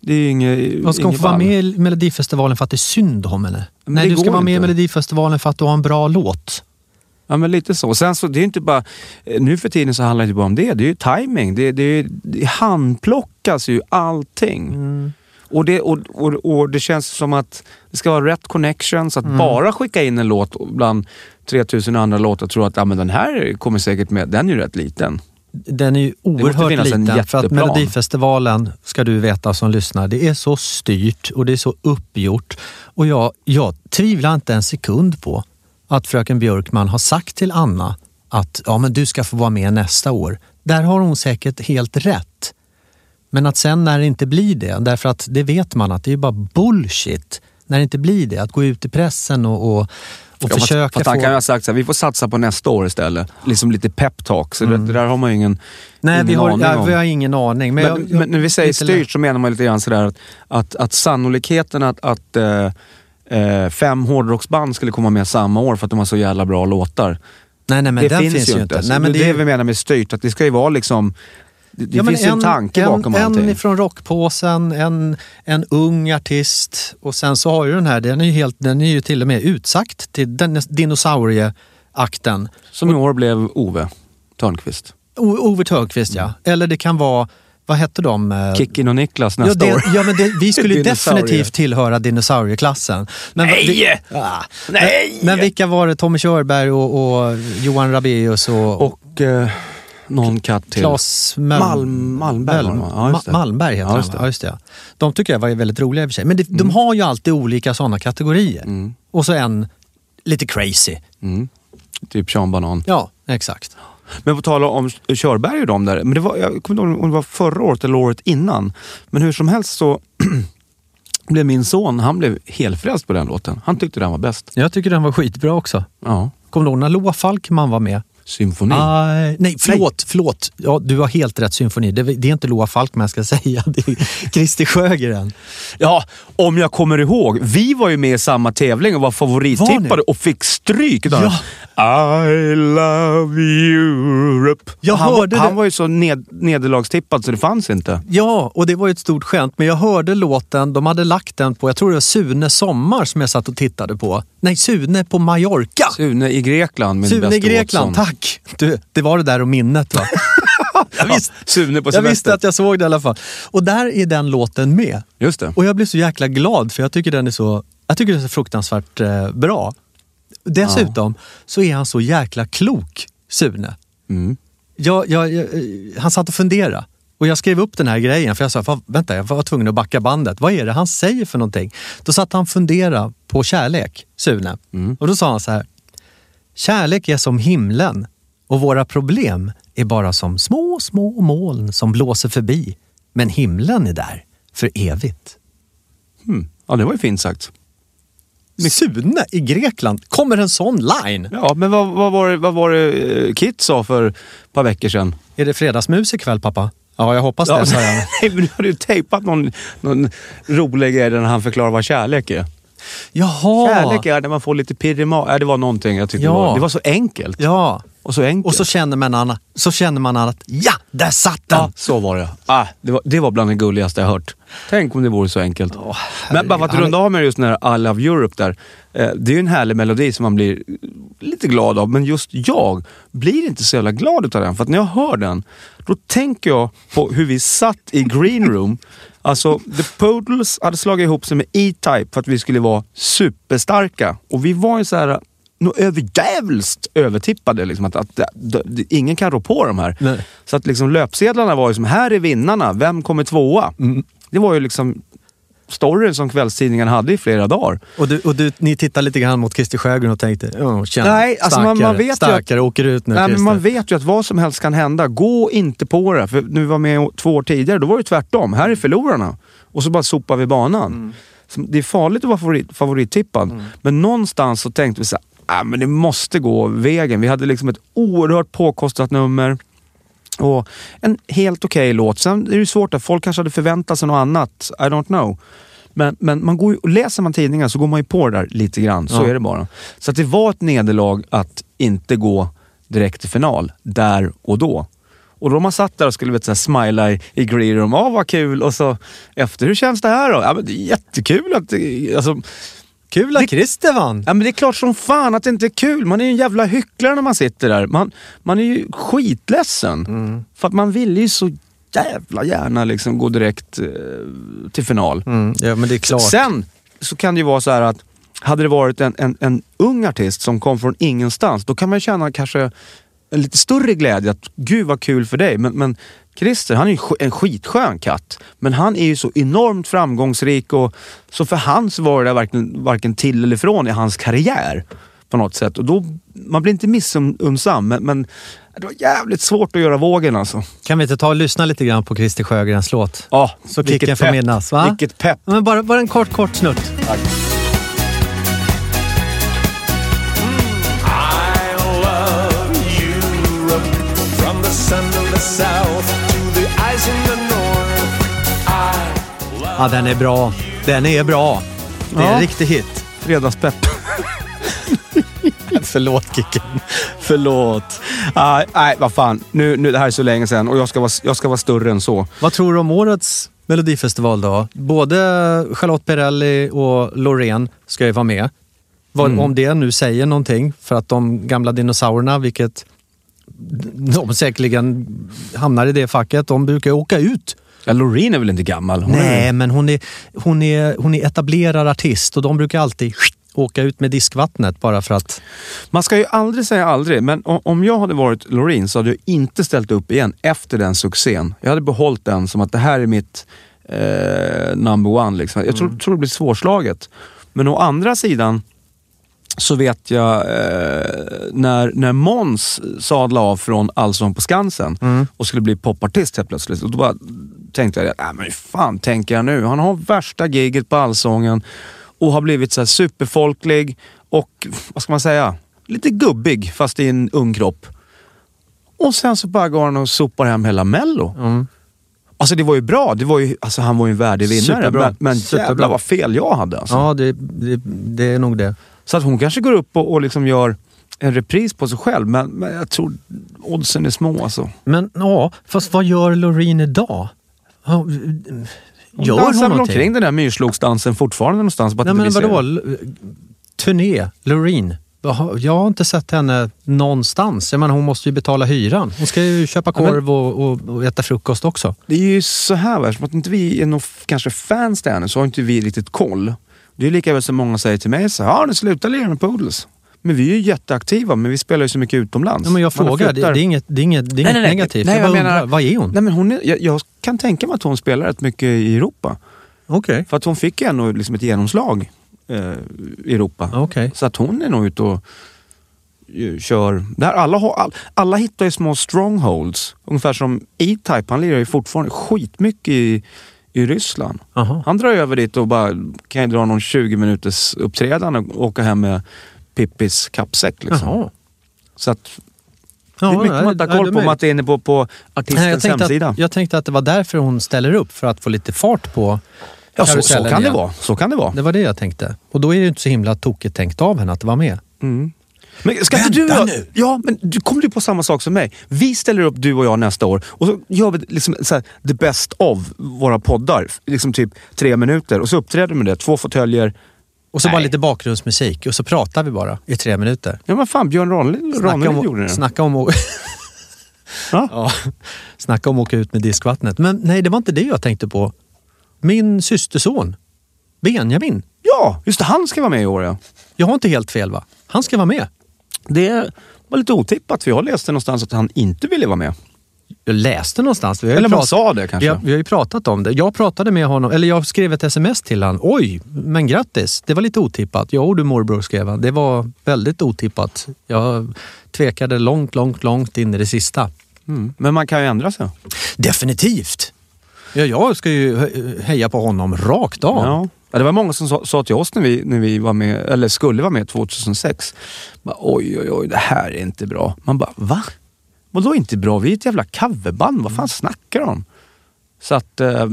Det är inget Vad ska hon få vara med i Melodifestivalen för att det är synd om henne? Men Nej, du ska vara med i. Melodifestivalen för att du har en bra låt. Ja men lite så. Sen så, det är inte bara, eh, nu för tiden så handlar det inte bara om det. Det är ju timing. Det, det, det handplockas ju allting. Mm. Och, det, och, och, och det känns som att det ska vara rätt connections. Mm. Att bara skicka in en låt bland 3000 andra låtar och tro att ja, men den här kommer säkert med. Den är ju rätt liten. Den är ju oerhört liten för att. Melodifestivalen, ska du veta som lyssnar, det är så styrt och det är så uppgjort. Och jag, jag tvivlar inte en sekund på att fröken Björkman har sagt till Anna att ja, men du ska få vara med nästa år. Där har hon säkert helt rätt. Men att sen när det inte blir det, därför att det vet man att det är bara bullshit. När det inte blir det, att gå ut i pressen och, och, och Ja, försöka fast han få... kan ju ha sagt här, vi får satsa på nästa år istället. Liksom lite peptalk. Så det, det där har man ju ingen, Mm. Nej, ingen vi har, aning ja, om. vi har ingen aning. Men, Men, jag, jag, men när vi säger lätt- styrt så menar man lite grann sådär att, att, att sannolikheten att, att eh, eh, fem hårdrocksband skulle komma med samma år för att de har så jävla bra låtar. Nej, nej, men det den finns, ju inte. Nej, Nej, men det, det är det vi menar med styrt, att det ska ju vara liksom... Det, Ja, finns ju en tanke en, bakom en allting. ifrån rockpåsen, en, en ung artist och sen så har ju den här, den är ju, helt, den är ju till och med utsagt till den dinosaurieakten. Som i år blev Ove Törnqvist. O- Ove Thörnqvist ja. Eller det kan vara, vad hette de? eh, Kickin och Niklas Ja, nästa det, år. ja, men det, vi skulle definitivt tillhöra dinosaurieklassen. Men, Nej! vi- Ah. Nej! Men, men vilka var det? Tommy Körberg och, och Johan Rabaeus och, Och eh, någon katt till. Claes Mel- Malm- Malmberg va? Ja, just det. Ma- Malmberg heter Ja, just han, ja, just det. De tycker jag var väldigt roliga i och för sig. Men det, de har ju alltid olika sådana kategorier. Och så en lite crazy. Mm. Typ Sean Banan. Ja, exakt. Men på tal om Körberg och de där. Men det var, jag kommer inte ihåg om det var förra året eller året innan. Men hur som helst så blev min son, han blev helfrälst på den låten. Han tyckte den var bäst. Jag tycker den var skitbra också. Ja. Kommer du ihåg när Loa Falkman var med? Symfoni. Aj, nej, förlåt, förlåt. Ja, du har helt rätt symfoni. Det, det är inte Loa Falkman jag ska säga. Det är Christer Sjögren. Ja, om jag kommer ihåg. Vi var ju med i samma tävling och var Var favorittippade ni? och fick stryk. Ja. I love Europe. Jag han, hörde var, han det. var ju så ned, nederlagstippad så det fanns inte. Ja, och det var ju ett stort skämt. Men jag hörde låten, de hade lagt den på, jag tror det var Sune Sommar som jag satt och tittade på. Nej, Sune på Mallorca. Sune i Grekland. Min Sune i Grekland, Watson. tack! Du, det var det där och minnet va? jag visste, Sune på jag visste att jag såg det i alla fall. Och där är den låten med. Just det. Och jag blev så jäkla glad för jag tycker den är så, jag tycker den är fruktansvärt eh, bra. Dessutom så är han så jäkla klok, Sune. Mm. Jag, jag, jag, eh, han satt och funderade. Och jag skrev upp den här grejen för jag sa, "Va, vänta jag var tvungen att backa bandet. Vad är det han säger för någonting? Då satt han och funderade på kärlek, Sune. Och då sa han så här. Kärlek är som himlen och våra problem är bara som små, små moln som blåser förbi. Men himlen är där för evigt. Mm. Ja, det var ju fint sagt. Sune i Grekland, kommer en sån line? Ja, men vad, vad, var det, vad var det eh, Kit sa för ett par veckor sedan? Är det fredagsmus ikväll pappa? Ja, jag hoppas det, sa jag. Nej, men du hade ju tejpat någon, någon rolig grej där han förklarar vad kärlek är. Jaha! Kärlek är när man får lite pirr i magen. Ja, det var någonting jag tyckte Ja. var, det var så enkelt. Ja, Och så enkelt. och så känner man, Anna, så känner man att ja, där satt den! Ja, så var det. Ah, det, var, det var bland det gulligaste jag hört. Tänk om det vore så enkelt. Men bara för att runda av med just den här I Love Europe där. Eh, det är ju en härlig melodi som man blir lite glad av, men just jag blir inte så jävla glad utav den. För att när jag hör den, då tänker jag på hur vi satt i green room. Alltså, The Poodles hade slagit ihop sig med E-Type för att vi skulle vara superstarka. Och vi var ju så här något överjävligt övertippade. Liksom, att, att, att, ingen kan rå på de här. Nej. Så att liksom löpsedlarna var ju som, här är vinnarna, vem kommer tvåa? Mm. Det var ju liksom storyn som kvällstidningen hade i flera dagar. Och, du, och du, ni tittar lite grann mot Christer Sjögren och tänkte, oh, tjena, Nej, alltså starkare, man- man vet ju att- starkare, åker ut nu Nej, men man vet ju att vad som helst kan hända. Gå inte på det. För vi var med två år tidigare, då var det tvärtom. Här är förlorarna. Och så bara sopar vi banan. Mm. Det är farligt att vara favorit, favorittippad. Men någonstans så tänkte vi så här, ah, men det måste gå vägen. Vi hade liksom ett oerhört påkostat nummer. Och en helt okej låt. Sen är det ju svårt, att folk kanske hade förväntat sig något annat. I don't know. Men, men man går ju, läser man tidningar så går man ju på det där lite grann. Så Ja. är det bara. Så det var ett nederlag att inte gå direkt till final, där och då. Och då man satt där och skulle vet, så här, smila i, i green room. Ja, vad kul. Och så efter, hur känns det här då? Ja, men det är jättekul att... Alltså, Kul att Christer vann! Ja, men det är klart som fan att det inte är kul. Man är ju en jävla hycklare när man sitter där. Man, man är ju skitledsen. Mm. För att man vill ju så jävla gärna liksom gå direkt eh, till final. Mm, ja, men det är klart. Sen så kan det ju vara så här att hade det varit en, en, en ung artist som kom från ingenstans, då kan man känna kanske en lite större glädje. att Gud vad kul för dig. Men, men Christer, han är ju en skitskön katt. Men han är ju så enormt framgångsrik och så för han så var det varken, varken till eller från i hans karriär. På något sätt. Och då, man blir inte missunnsam, men, men det var jävligt svårt att göra vågen alltså. Kan vi inte ta och lyssna lite grann på Christer Sjögrens låt? Ja, Så kicken får minnas, va? Vilket pepp. Men bara, bara en kort, kort snutt. I Ja, den är bra. Den är bra. Det är Ja. en riktig hit. Fredagspepp. Förlåt Kicken. Förlåt. Nej, nej, vad fan. Nu, nu, det här är så länge sedan och jag ska, vara, jag ska vara större än så. Vad tror du om årets Melodifestival då? Både Charlotte Perrelli och Loreen ska ju vara med. Vad, Mm. Om det nu säger någonting för att de gamla dinosaurierna, vilket de säkerligen hamnar i det facket, de brukar åka ut. Ja, Loreen är väl inte gammal? Hon Nej, Är, men hon är, hon, är, hon är etablerad artist och de brukar alltid åka ut med diskvattnet bara för att... man ska ju aldrig säga aldrig, men om jag hade varit Loreen så hade jag inte ställt upp igen efter den succén. Jag hade behållit den som att det här är mitt eh, number one. Liksom. Jag tror, tror det blir svårslaget. Men å andra sidan så vet jag eh, när, när Måns sadlade av från Allsång på Skansen och skulle bli popartist helt plötsligt. Och då bara tänkte jag, äh, men fan tänker jag nu? Han har värsta giget på Allsången och har blivit så superfolklig och, vad ska man säga, lite gubbig fast i en ung kropp. Och sen så bara går han och sopar hem hela Mello. Alltså det var ju bra, det var ju, alltså han var ju en värdig vinnare. Superbra. Men, men Superbra. jävlar vad fel jag hade alltså. Ja, det, det, det är nog det. Så att hon kanske går upp och, och liksom gör en repris på sig själv, men, men jag tror oddsen är små alltså. Men ja, fast vad gör Loreen idag? Ja, Hon Gör dansar hon väl någonting? omkring den där myrslogsdansen fortfarande någonstans. Nej men vadå? L- Turné, Loreen. Jag har inte sett henne någonstans. Jag menar, hon måste ju betala hyran. Hon ska ju köpa korv och, och, och äta frukost också. Det är ju så här, va, eftersom att inte vi är nog kanske fans till henne så har inte vi riktigt koll. Det är lika väl som många säger till mig så ja nu slutar lira med Poodles. Men vi är ju jätteaktiva, men vi spelar ju så mycket utomlands. Ja, men jag frågar, det, det är inget, det är inget, det är Nej, inget nej, nej. negativt. Nej, jag bara jag menar- undrar, vad är hon? Nej, men hon är, jag, jag kan tänka mig att hon spelar rätt mycket i Europa. Okej. För att hon fick ändå liksom ett genomslag eh, i Europa. Okej. Så att hon är nog ute och eh, kör... Där alla, all, alla hittar ju små strongholds. Ungefär som E-Type, han lirar ju fortfarande skitmycket i, i Ryssland. Jaha. Han drar över dit och bara kan ju dra någon 20 minuters uppträdande och åka hem med Pippis kappsäck. Liksom. Jaha. Så att Ja, det är mycket nej, man inte har koll det på om att det är inne på, på jag, artistens tänkte hemsida. att, jag tänkte att det var därför hon ställer upp, för att få lite fart på ja, så, så kan det igen. vara. Så kan det vara. Det var det jag tänkte. Och då är det ju inte så himla tokigt tänkt av henne att det var med. Men ska inte du Vänta nu! Ja, men du kommer du på samma sak som mig. Vi ställer upp du och jag nästa år och så gör vi liksom så här, the best of våra poddar. Liksom typ tre minuter och så uppträder vi med det. Två fåtöljer. Och så bara Nej. lite bakgrundsmusik och så pratar vi bara i tre minuter. Ja men fan, Björn Ranelid gjorde om, det. snacka om, Ja. ja, snacka om att åka ut med diskvattnet. Men nej, det var inte det jag tänkte på. Min systerson, Benjamin. ja, just det. Han ska vara med i år ja. Jag har inte helt fel va? Han ska vara med. Det var lite otippat för jag läste någonstans att han inte ville vara med. Jag läste någonstans. Eller man sa det kanske. Vi har, vi har ju pratat om det. Jag pratade med honom, eller jag skrev ett sms till honom. Oj, men grattis. Det var lite otippat. Jo du morbror, skrev han. Det var väldigt otippat. Jag tvekade långt, långt, långt in i det sista. Mm. Men man kan ju ändra sig. Definitivt! Ja, jag ska ju he- heja på honom rakt av. Ja. Ja, det var många som sa, sa till oss när vi, när vi var med, eller skulle vara med 2006. Bara, oj, oj, oj, det här är inte bra. Man bara, va? Vadå inte bra? Vi är ett jävla coverband. Vad fan snackar de om? Så att, eh,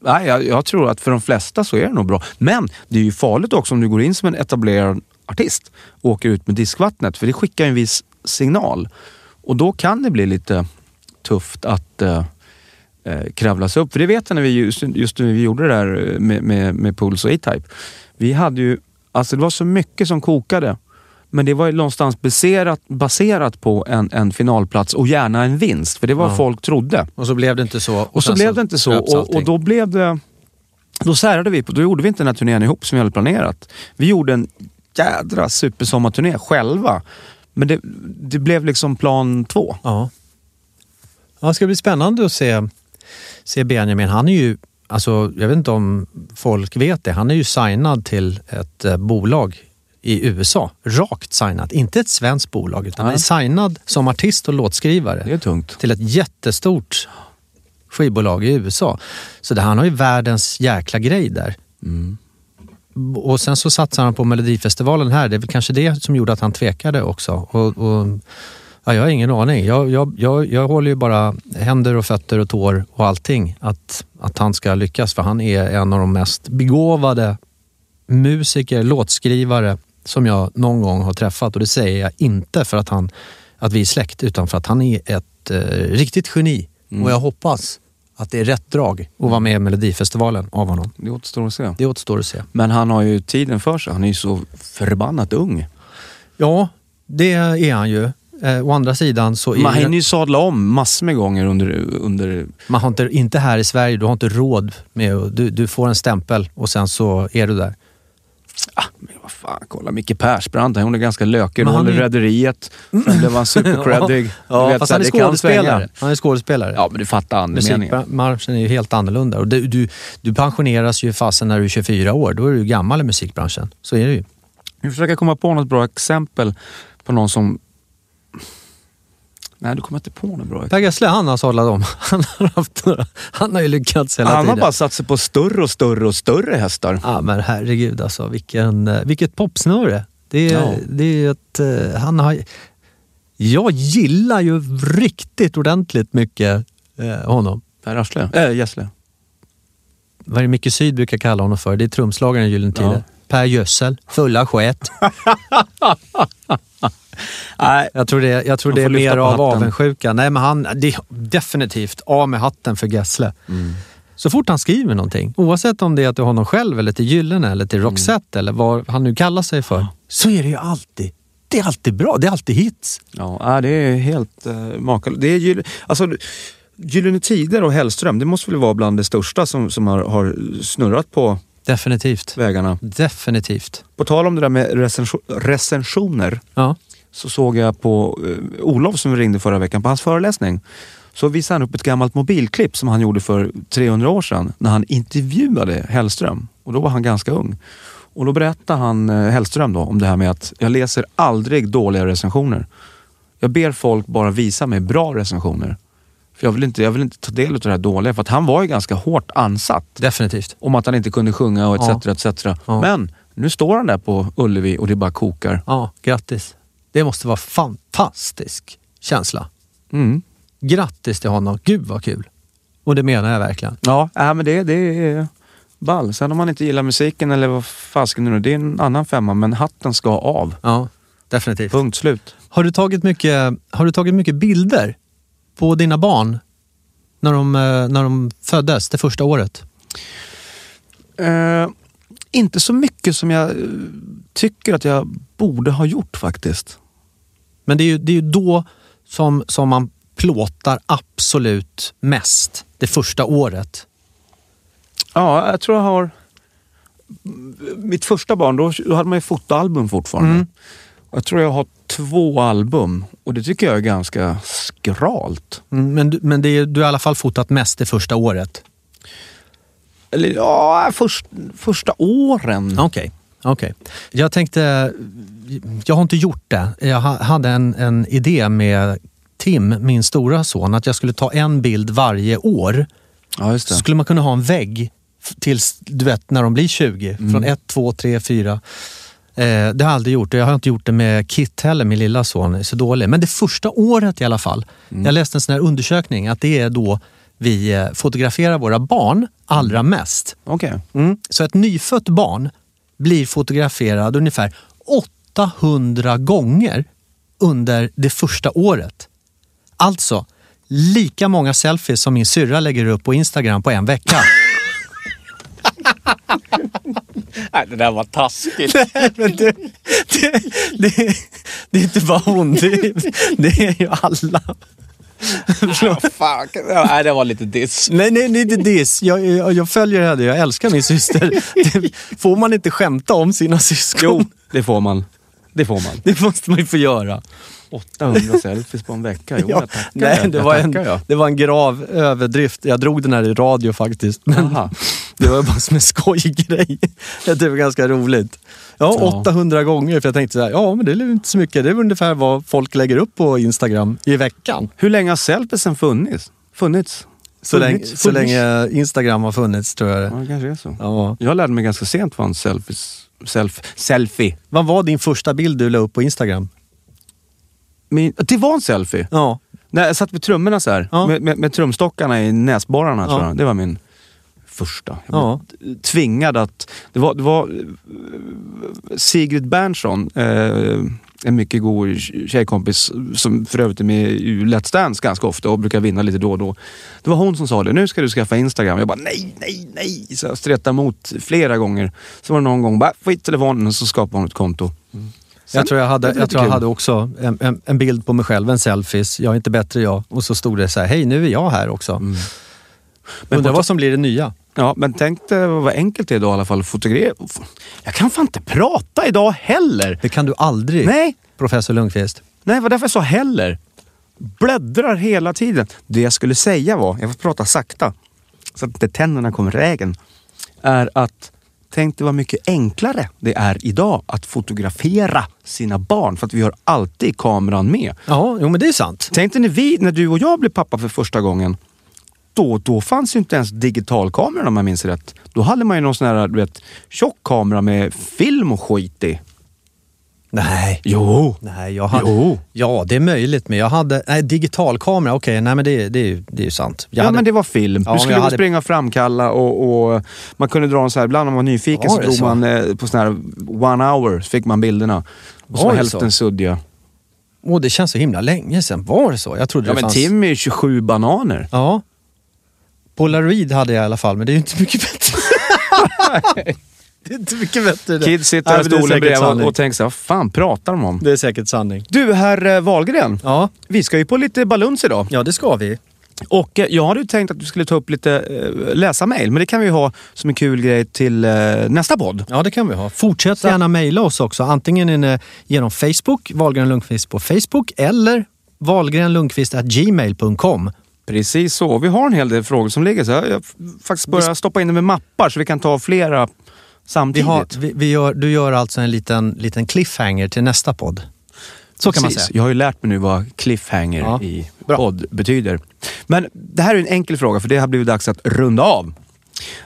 nej, jag, jag tror att för de flesta så är det nog bra. Men det är ju farligt också om du går in som en etablerad artist och åker ut med diskvattnet. För det skickar en viss signal. Och då kan det bli lite tufft att eh, eh, kravla sig upp. För det vet jag när vi just, just när vi gjorde det där med, med, med Puls och A-Type. Vi hade ju, alltså det var så mycket som kokade. Men det var ju någonstans baserat, baserat på en, en finalplats och gärna en vinst. För det var Ja. folk trodde. Och så blev det inte så. Och så sen blev det inte så. Och, och då blev det... Då särade vi på, då gjorde vi inte den här turnén ihop som vi hade planerat. Vi gjorde en jädra supersommarturné själva. Men det, det blev liksom plan två. Ja. ja. Det ska bli spännande att se, se Benjamin. Han är ju, alltså, jag vet inte om folk vet det, han är ju signad till ett eh, bolag i USA. Rakt signad. Inte ett svenskt bolag utan är signad som artist och låtskrivare Det är tungt. till ett jättestort skivbolag i USA. Så det, han har ju världens jäkla grej där. Och sen så satsar han på Melodifestivalen här. Det är väl kanske det som gjorde att han tvekade också. Och, och, ja, jag har ingen aning. Jag, jag, jag, jag håller ju bara händer och fötter och tår och allting att, att han ska lyckas. För han är en av de mest begåvade musiker, låtskrivare som jag någon gång har träffat. Och det säger jag inte för att, han, att vi är släkt utan för att han är ett eh, riktigt geni. Och jag hoppas att det är rätt drag att vara med i Melodifestivalen av honom. Det återstår att se. Det återstår att se. Men han har ju tiden för sig. Han är ju så förbannat ung. Ja, det är han ju. Eh, å andra sidan så är Man hinner ju sadla om massor med gånger under... under man har inte, inte här i Sverige, du har inte råd med du, du får en stämpel och sen så är du där. Ah, men vad fan, kolla Micke Persbrandt. Hon är ganska lökig. Roll i Rederiet. Sen blev han supercreddig. Ja, Du vet, fast han är skådespelare. Han är skådespelare. Ja, men du fattar andemeningen. Musikbranschen är ju helt annorlunda. Och du, du, du pensioneras ju fasen när du är 24 år. Då är du gammal i musikbranschen. Så är det ju. Vi försöker komma på något bra exempel på någon som... Nej, du kommer inte på något bra. Per Gessle, han har sadlat om. Han har, haft några, han har ju lyckats hela Han har tiden. bara satt sig på större och större och större hästar. Ja men herregud alltså, vilken, eh, vilket popsnöre. Det är, Ja. det är ett, eh, han har, jag gillar ju riktigt ordentligt mycket eh, honom. Per Arsle? Äh, Gessle. Vad är det Micke Syd brukar kalla honom för? Det är trumslagaren i Gyllene Tider. Ja. Per Gössel, fulla skät. Nej, Jag tror det, jag tror det är mer av hatten. avundsjuka. Nej, men han, det är definitivt av med hatten för Gessle. Mm. Så fort han skriver någonting, oavsett om det är till honom själv eller till Gyllene eller till Roxette eller vad han nu kallar sig för, så är det ju alltid, det är alltid bra. Det är alltid hits. Ja, ja, det är helt uh, makalöst. Det är alltså, Gyllene Tider och Hellström, det måste väl vara bland det största som, som har, har snurrat på Definitivt. vägarna. Definitivt. På tal om det där med recension, recensioner Ja. Så såg jag på uh, Olof som vi ringde förra veckan på hans föreläsning. Så visade han upp ett gammalt mobilklipp som han gjorde för 300 år sedan när han intervjuade Hellström. Och då var han ganska ung. Och då berättade han, eh, Hellström då, om det här med att jag läser aldrig dåliga recensioner. Jag ber folk bara visa mig bra recensioner. För jag vill inte, jag vill inte ta del av det här dåliga. För att han var ju ganska hårt ansatt Definitivt. om att han inte kunde sjunga och Ja. etc. etc. Ja. Men nu står han där på Ullevi och det bara kokar. Ja, grattis. Det måste vara fantastisk känsla. Mm. Grattis till honom. Gud vad kul. Och det menar jag verkligen. Ja, äh, men det, det är ball. Sen om man inte gillar musiken eller vad fasken nu det är en annan femma. Men hatten ska av. Ja, definitivt. Punkt slut. Har du tagit mycket, har du tagit mycket bilder på dina barn när de, eh, när de föddes det första året? Eh, inte så mycket som jag eh, tycker att jag borde ha gjort faktiskt. Men det är ju, det är ju då som, som man plåtar absolut mest. Det första året. Ja, jag tror jag har... Mitt första barn, då, då hade man ju fotoalbum fortfarande. Mm. Jag tror jag har två album och det tycker jag är ganska skralt. Mm, Men, du- men det är, du har i alla fall fotat mest det första året. Eller ja, först, första åren. Okej. Okej. Jag tänkte, jag har inte gjort det. Jag ha- hade en, en idé med Tim, min stora son, att jag skulle ta en bild varje år. Ja, just Så det. skulle man kunna ha en vägg tills, du vet, när de blir 20. Från 1, 2, 3, 4. Eh, det har jag aldrig gjort jag har inte gjort det med Kit heller, min lilla son är så dålig. Men det första året i alla fall. Jag läste en sån här undersökning att det är då vi eh, fotograferar våra barn allra mest. Okej. Mm. Så ett nyfött barn blir fotograferad ungefär 800 gånger under det första året. Alltså, lika många selfies som min syrra lägger upp på Instagram på en vecka. Nej, det där var taskigt. Men det, det, det, det är inte bara hon, det, det är ju alla. Fuck. Nej, det var lite diss. Nej, nej, nej, det är diss. Jag, jag, jag följer henne, jag älskar min syster. Det, får man inte skämta om sina syskon? Jo, det får man. Det får man. Det måste man ju få göra. 800 selfies på en vecka. Jo, Ja, jag tackar. nej, det Jag var, en, tackar, jag. det var en grav överdrift. Jag drog den här i radio faktiskt. Men Aha. Det var bara som en skojgrej. Det var ganska roligt. Ja, Ja. 800 gånger. För jag tänkte så här, ja men det är inte så mycket. Det är ungefär vad folk lägger upp på Instagram i veckan. Hur länge har selfiesen funnits? Funnits? Så, länge, Funnits? så länge Instagram har funnits tror jag Ja, det. det kanske är så. Ja. Jag lärde mig ganska sent vad en selfies, self, selfie. Vad var din första bild du la upp på Instagram? Min, det var en selfie. Ja. När jag satt vid trummorna så här, Ja. med, med, med trumstockarna i näsborrarna. Ja. Tror jag. Det var min första. Jag Ja. tvingad att... Det var, det var eh, Sigrid Bernson, eh, en mycket god tjejkompis som för övrigt är med i Let's Dance ganska ofta och brukar vinna lite då och då. Det var hon som sa det, nu ska du skaffa Instagram. Jag bara nej, nej, nej. Så jag stretade emot flera gånger. Så var det någon gång, bara få hit telefonen och så skapade hon ett konto. Sen- Jag tror jag hade, jag tror jag hade också en, en, en bild på mig själv, en selfies. Jag är inte bättre jag. Och så stod det så här, hej nu är jag här också. Men Undrar vad som blir det nya. Ja, men tänk dig vad enkelt det är då i alla fall att fotografera. Jag kan fan inte prata idag heller. Det kan du aldrig, Nej, professor Lundqvist. nej, vad därför jag sa heller. Bläddrar hela tiden. Det jag skulle säga var, jag får prata sakta så att inte tänderna kommer i vägen, är att tänk dig vad mycket enklare det är idag att fotografera sina barn för att vi har alltid kameran med. Ja, jo men det är sant. Tänk dig när, vi, när du och jag blev pappa för första gången. Då, då fanns ju inte ens digitalkameran om jag minns rätt. Då hade man ju någon sån här du vet, tjock kamera med film och skit i. Nej. Jo! Nej, jag hade, Jo. Ja, det är möjligt, men jag hade... Nej, digitalkamera, okej, nej men det, det, det är ju sant. Jag ja hade, men det var film. Ja, du skulle gå hade- springa och framkalla och, och man kunde dra en så här, ibland om man var nyfiken Var så drog så? man eh, på sån här one hour, så fick man bilderna. Och så Var hälften suddiga. Åh, det känns så himla länge sedan. Var det så? Jag trodde Ja det men fanns... Tim är ju 27 bananer. Ja. Polaroid hade jag i alla fall, men det är ju inte mycket bättre. det är inte mycket bättre det. Kids sitter i stolen bredvid och, tänker så här, vad fan pratar de om? Det är säkert sanning. Du, herr eh, Wahlgren. Ja, Vi ska ju på lite baluns idag. ja det ska vi. Och eh, jag hade ju tänkt att du skulle ta upp lite eh, läsa-mail, men det kan vi ha som en kul grej till nästa podd. Ja, det kan vi ha. Fortsätt gärna mejla oss också. Antingen genom Facebook, Wahlgren Lundqvist på Facebook, eller wahlgrenlundqvist.gmail.com. Precis så. Vi har en hel del frågor som ligger så jag, jag faktiskt börjar stoppa in dem i mappar så vi kan ta flera Vi samtidigt. har, vi, vi gör, du gör alltså en liten, liten cliffhanger till nästa podd. Så kan man Precis. säga. Jag har ju lärt mig nu vad cliffhanger Ja. i Bra. podd betyder. Men det här är en enkel fråga för det har blivit dags att runda av.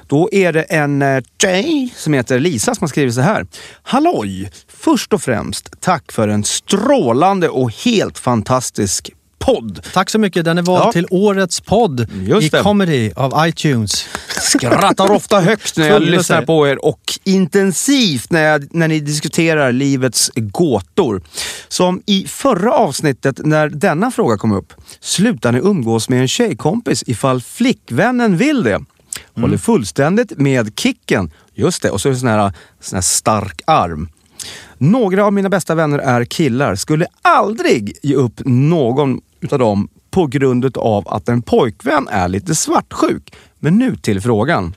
Då är det en eh, tjej som heter Lisa som har skrivit så här. Halloj! Först och främst tack för en strålande och helt fantastisk podd. Tack så mycket. Den är vald Ja. till årets podd Just i det. comedy av iTunes. skrattar ofta högt när jag lyssnar på er och intensivt när, jag, när ni diskuterar livets gåtor. Som i förra avsnittet när denna fråga kom upp. Slutar ni umgås med en tjejkompis ifall flickvännen vill det? Håller fullständigt med Kicken. Just det, och så är det sån här, sån här stark arm. Några av mina bästa vänner är killar. Skulle aldrig ge upp någon utav dem på grund av att en pojkvän är lite svartsjuk. Men nu till frågan.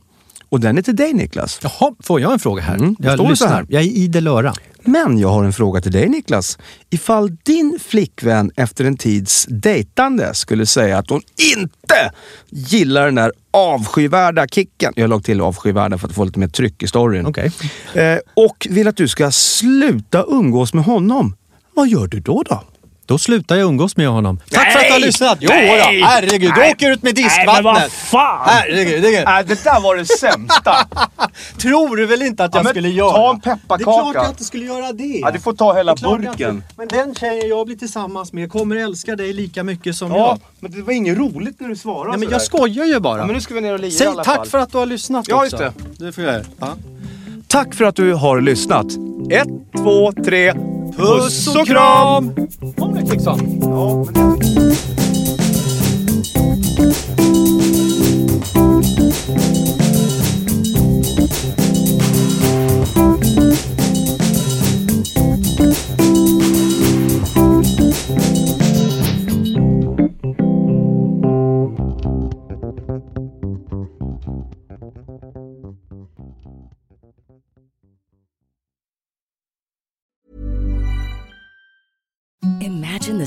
Och den är till dig Niklas. Jaha, får jag en fråga här? Mm, jag står så lyssnar. här. Jag är idel öra. Men jag har en fråga till dig Niklas. Ifall din flickvän efter en tids dejtande skulle säga att hon inte gillar den där avskyvärda kicken. Jag lagt till avskyvärda för att få lite mer tryck i storyn. Okej. Eh, och vill att du ska sluta umgås med honom. Vad gör du då? då? Då slutar jag umgås med honom. Tack Nej! för att du har lyssnat! Jo Nej! då, herregud, du Nej! åker ut med Nej, men vad diskvattnet! fan! Herregud, det, Nej, det där var det sämsta. tror du väl inte att jag men skulle göra? ta en pepparkaka. Det är klart jag inte skulle göra det. Ja, du får ta hela Det burken. Men den tjejen jag blir tillsammans med kommer älska dig lika mycket som Ja, jag. men det var inget roligt när du svarade Nej, men jag skojar ju bara. Ja, men nu ska vi ner och lira i Säg alla tack fall. för att du har lyssnat Ja, också. just det. får jag. Ja. Tack för att du har lyssnat. Ett, två, tre. Puss och kram! Patriksson. Ja, men